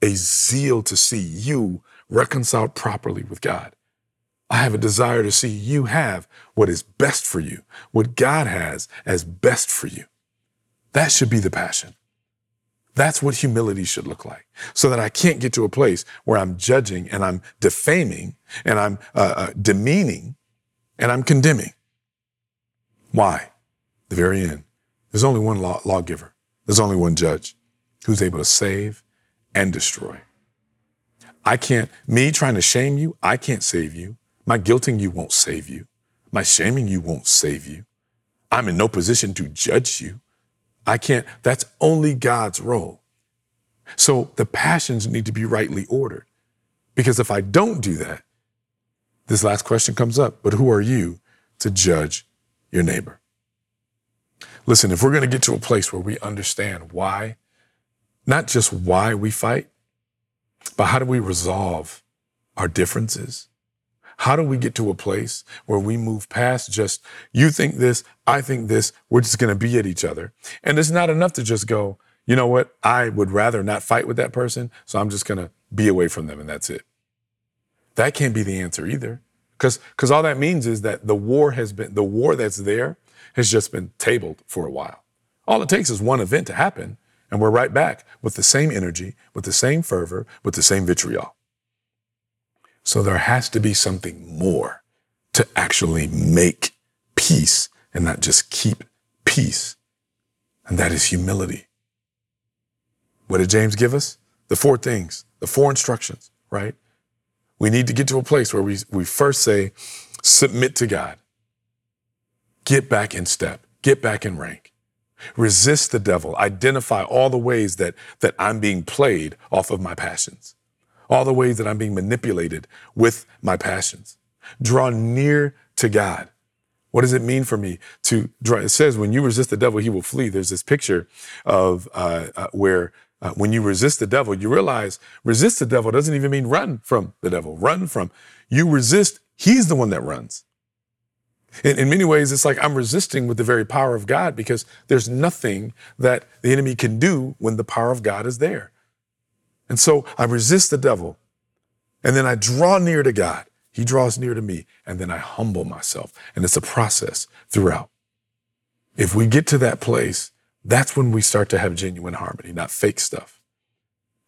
a zeal to see you reconciled properly with God. I have a desire to see you have what is best for you, what God has as best for you. That should be the passion. That's what humility should look like. So that I can't get to a place where I'm judging and I'm defaming and I'm uh, uh, demeaning and I'm condemning. Why? the very end, there's only one law- lawgiver. There's only one judge who's able to save and destroy. I can't, me trying to shame you, I can't save you. My guilting you won't save you. My shaming you won't save you. I'm in no position to judge you. I can't, that's only God's role. So the passions need to be rightly ordered. Because if I don't do that, this last question comes up, but who are you to judge your neighbor? Listen, if we're going to get to a place where we understand why, not just why we fight, but how do we resolve our differences? How do we get to a place where we move past just, you think this, I think this, we're just going to be at each other? And it's not enough to just go, you know what? I would rather not fight with that person, so I'm just going to be away from them and that's it. That can't be the answer either. Because because all that means is that the war has been the war that's there has just been tabled for a while. All it takes is one event to happen, and we're right back with the same energy, with the same fervor, with the same vitriol. So there has to be something more to actually make peace and not just keep peace. And that is humility. What did James give us? The four things, the four instructions, right? We need to get to a place where we, we first say, submit to God. Get back in step. Get back in rank. Resist the devil. Identify all the ways that, that I'm being played off of my passions, all the ways that I'm being manipulated with my passions. Draw near to God. What does it mean for me to draw? It says, when you resist the devil, he will flee. There's this picture of uh, uh, where uh, when you resist the devil, you realize resist the devil doesn't even mean run from the devil. Run from. You resist, he's the one that runs. In, in, many ways, it's like I'm resisting with the very power of God because there's nothing that the enemy can do when the power of God is there. And so I resist the devil and then I draw near to God. He draws near to me and then I humble myself. And it's a process throughout. If we get to that place, that's when we start to have genuine harmony, not fake stuff.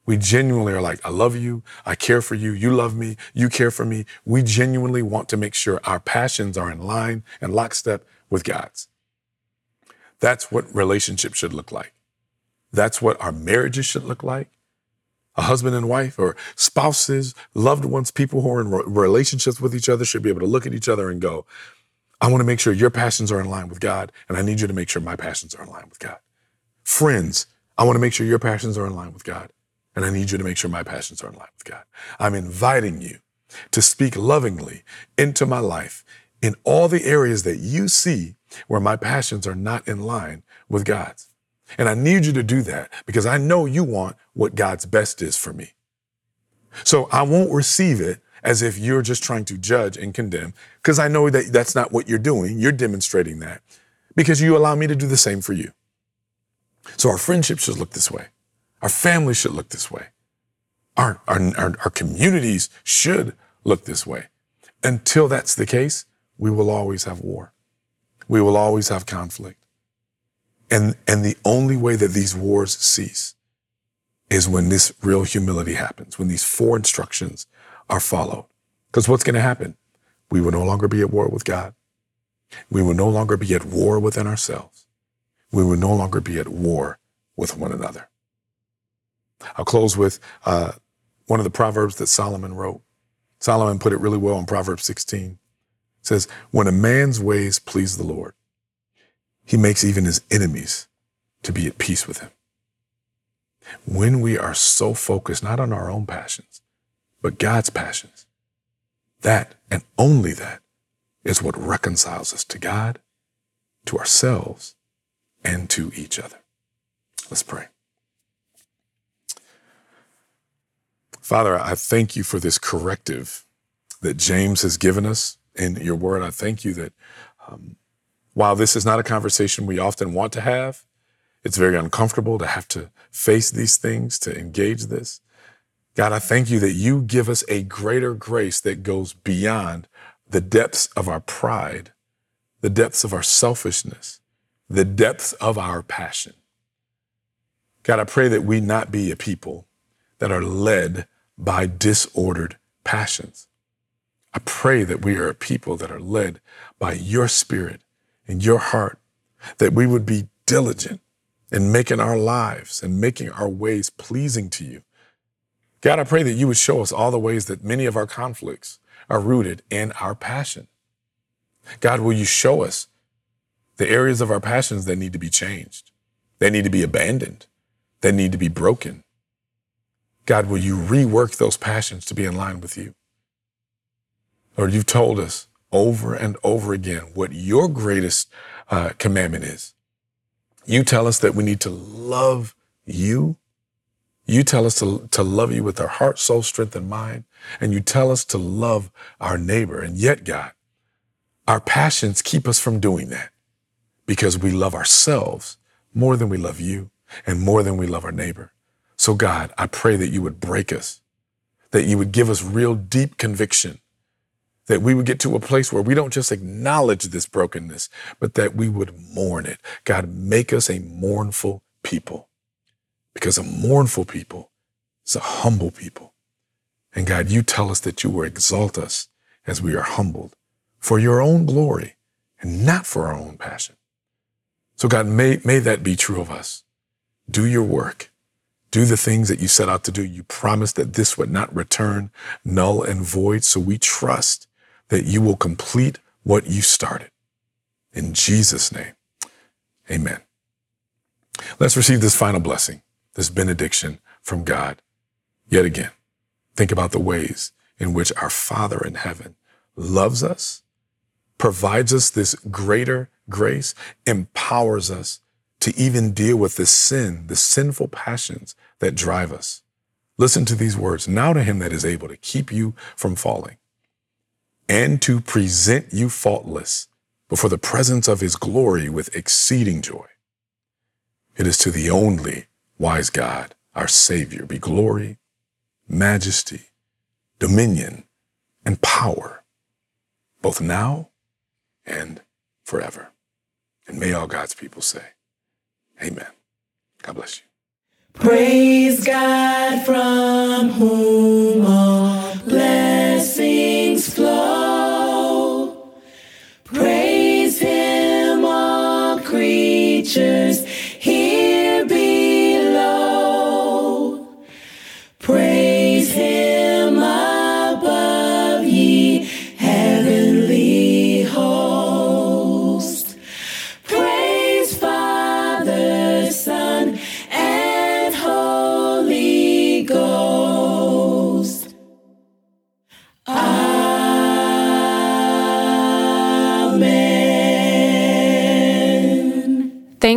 We genuinely are like, I love you. I care for you. You love me. You care for me. We genuinely want to make sure our passions are in line and lockstep with God's. That's what relationships should look like. That's what our marriages should look like. A husband and wife or spouses, loved ones, people who are in relationships with each other should be able to look at each other and go, I want to make sure your passions are in line with God, and I need you to make sure my passions are in line with God. Friends, I want to make sure your passions are in line with God, and I need you to make sure my passions are in line with God. I'm inviting you to speak lovingly into my life in all the areas that you see where my passions are not in line with God's. And I need you to do that because I know you want what God's best is for me. So I won't receive it as if you're just trying to judge and condemn, because I know that that's not what you're doing. You're demonstrating that because you allow me to do the same for you. So our friendship should look this way. Our family should look this way. Our, our, our, our communities should look this way. Until that's the case, we will always have war. We will always have conflict. And, and the only way that these wars cease is when this real humility happens, when these four instructions are followed. Because what's going to happen? We will no longer be at war with God. We will no longer be at war within ourselves. We will no longer be at war with one another. I'll close with uh, one of the proverbs that Solomon wrote. Solomon put it really well in Proverbs 16. It says, When a man's ways please the Lord, he makes even his enemies to be at peace with him. When we are so focused not on our own passions, but God's passions. That and only that is what reconciles us to God, to ourselves, and to each other. Let's pray. Father, I thank you for this corrective that James has given us in your word. I thank you that um, while this is not a conversation we often want to have, it's very uncomfortable to have to face these things, to engage this. God, I thank you that you give us a greater grace that goes beyond the depths of our pride, the depths of our selfishness, the depths of our passion. God, I pray that we not be a people that are led by disordered passions. I pray that we are a people that are led by your spirit and your heart, that we would be diligent in making our lives and making our ways pleasing to you God, I pray that you would show us all the ways that many of our conflicts are rooted in our passion. God, will you show us the areas of our passions that need to be changed, that need to be abandoned, that need to be broken? God, will you rework those passions to be in line with you? Lord, you've told us over and over again what your greatest uh, commandment is. You tell us that we need to love you. You tell us to, to love you with our heart, soul, strength, and mind. And you tell us to love our neighbor. And yet, God, our passions keep us from doing that because we love ourselves more than we love you and more than we love our neighbor. So, God, I pray that you would break us, that you would give us real deep conviction, that we would get to a place where we don't just acknowledge this brokenness, but that we would mourn it. God, make us a mournful people because a mournful people is a humble people. And God, you tell us that you will exalt us as we are humbled for your own glory and not for our own passion. So God, may, may that be true of us. Do your work. Do the things that you set out to do. You promised that this would not return null and void. So we trust that you will complete what you started. In Jesus' name, amen. Let's receive this final blessing, this benediction from God. Yet again, think about the ways in which our Father in heaven loves us provides us this greater grace, empowers us to even deal with the sin, the sinful passions that drive us. Listen to these words. Now to him that is able to keep you from falling and to present you faultless before the presence of his glory with exceeding joy. It is to the only wise God, our Savior, be glory, majesty, dominion, and power, both now and forever. And may all God's people say, Amen. God bless you.
Praise God from whom all blessings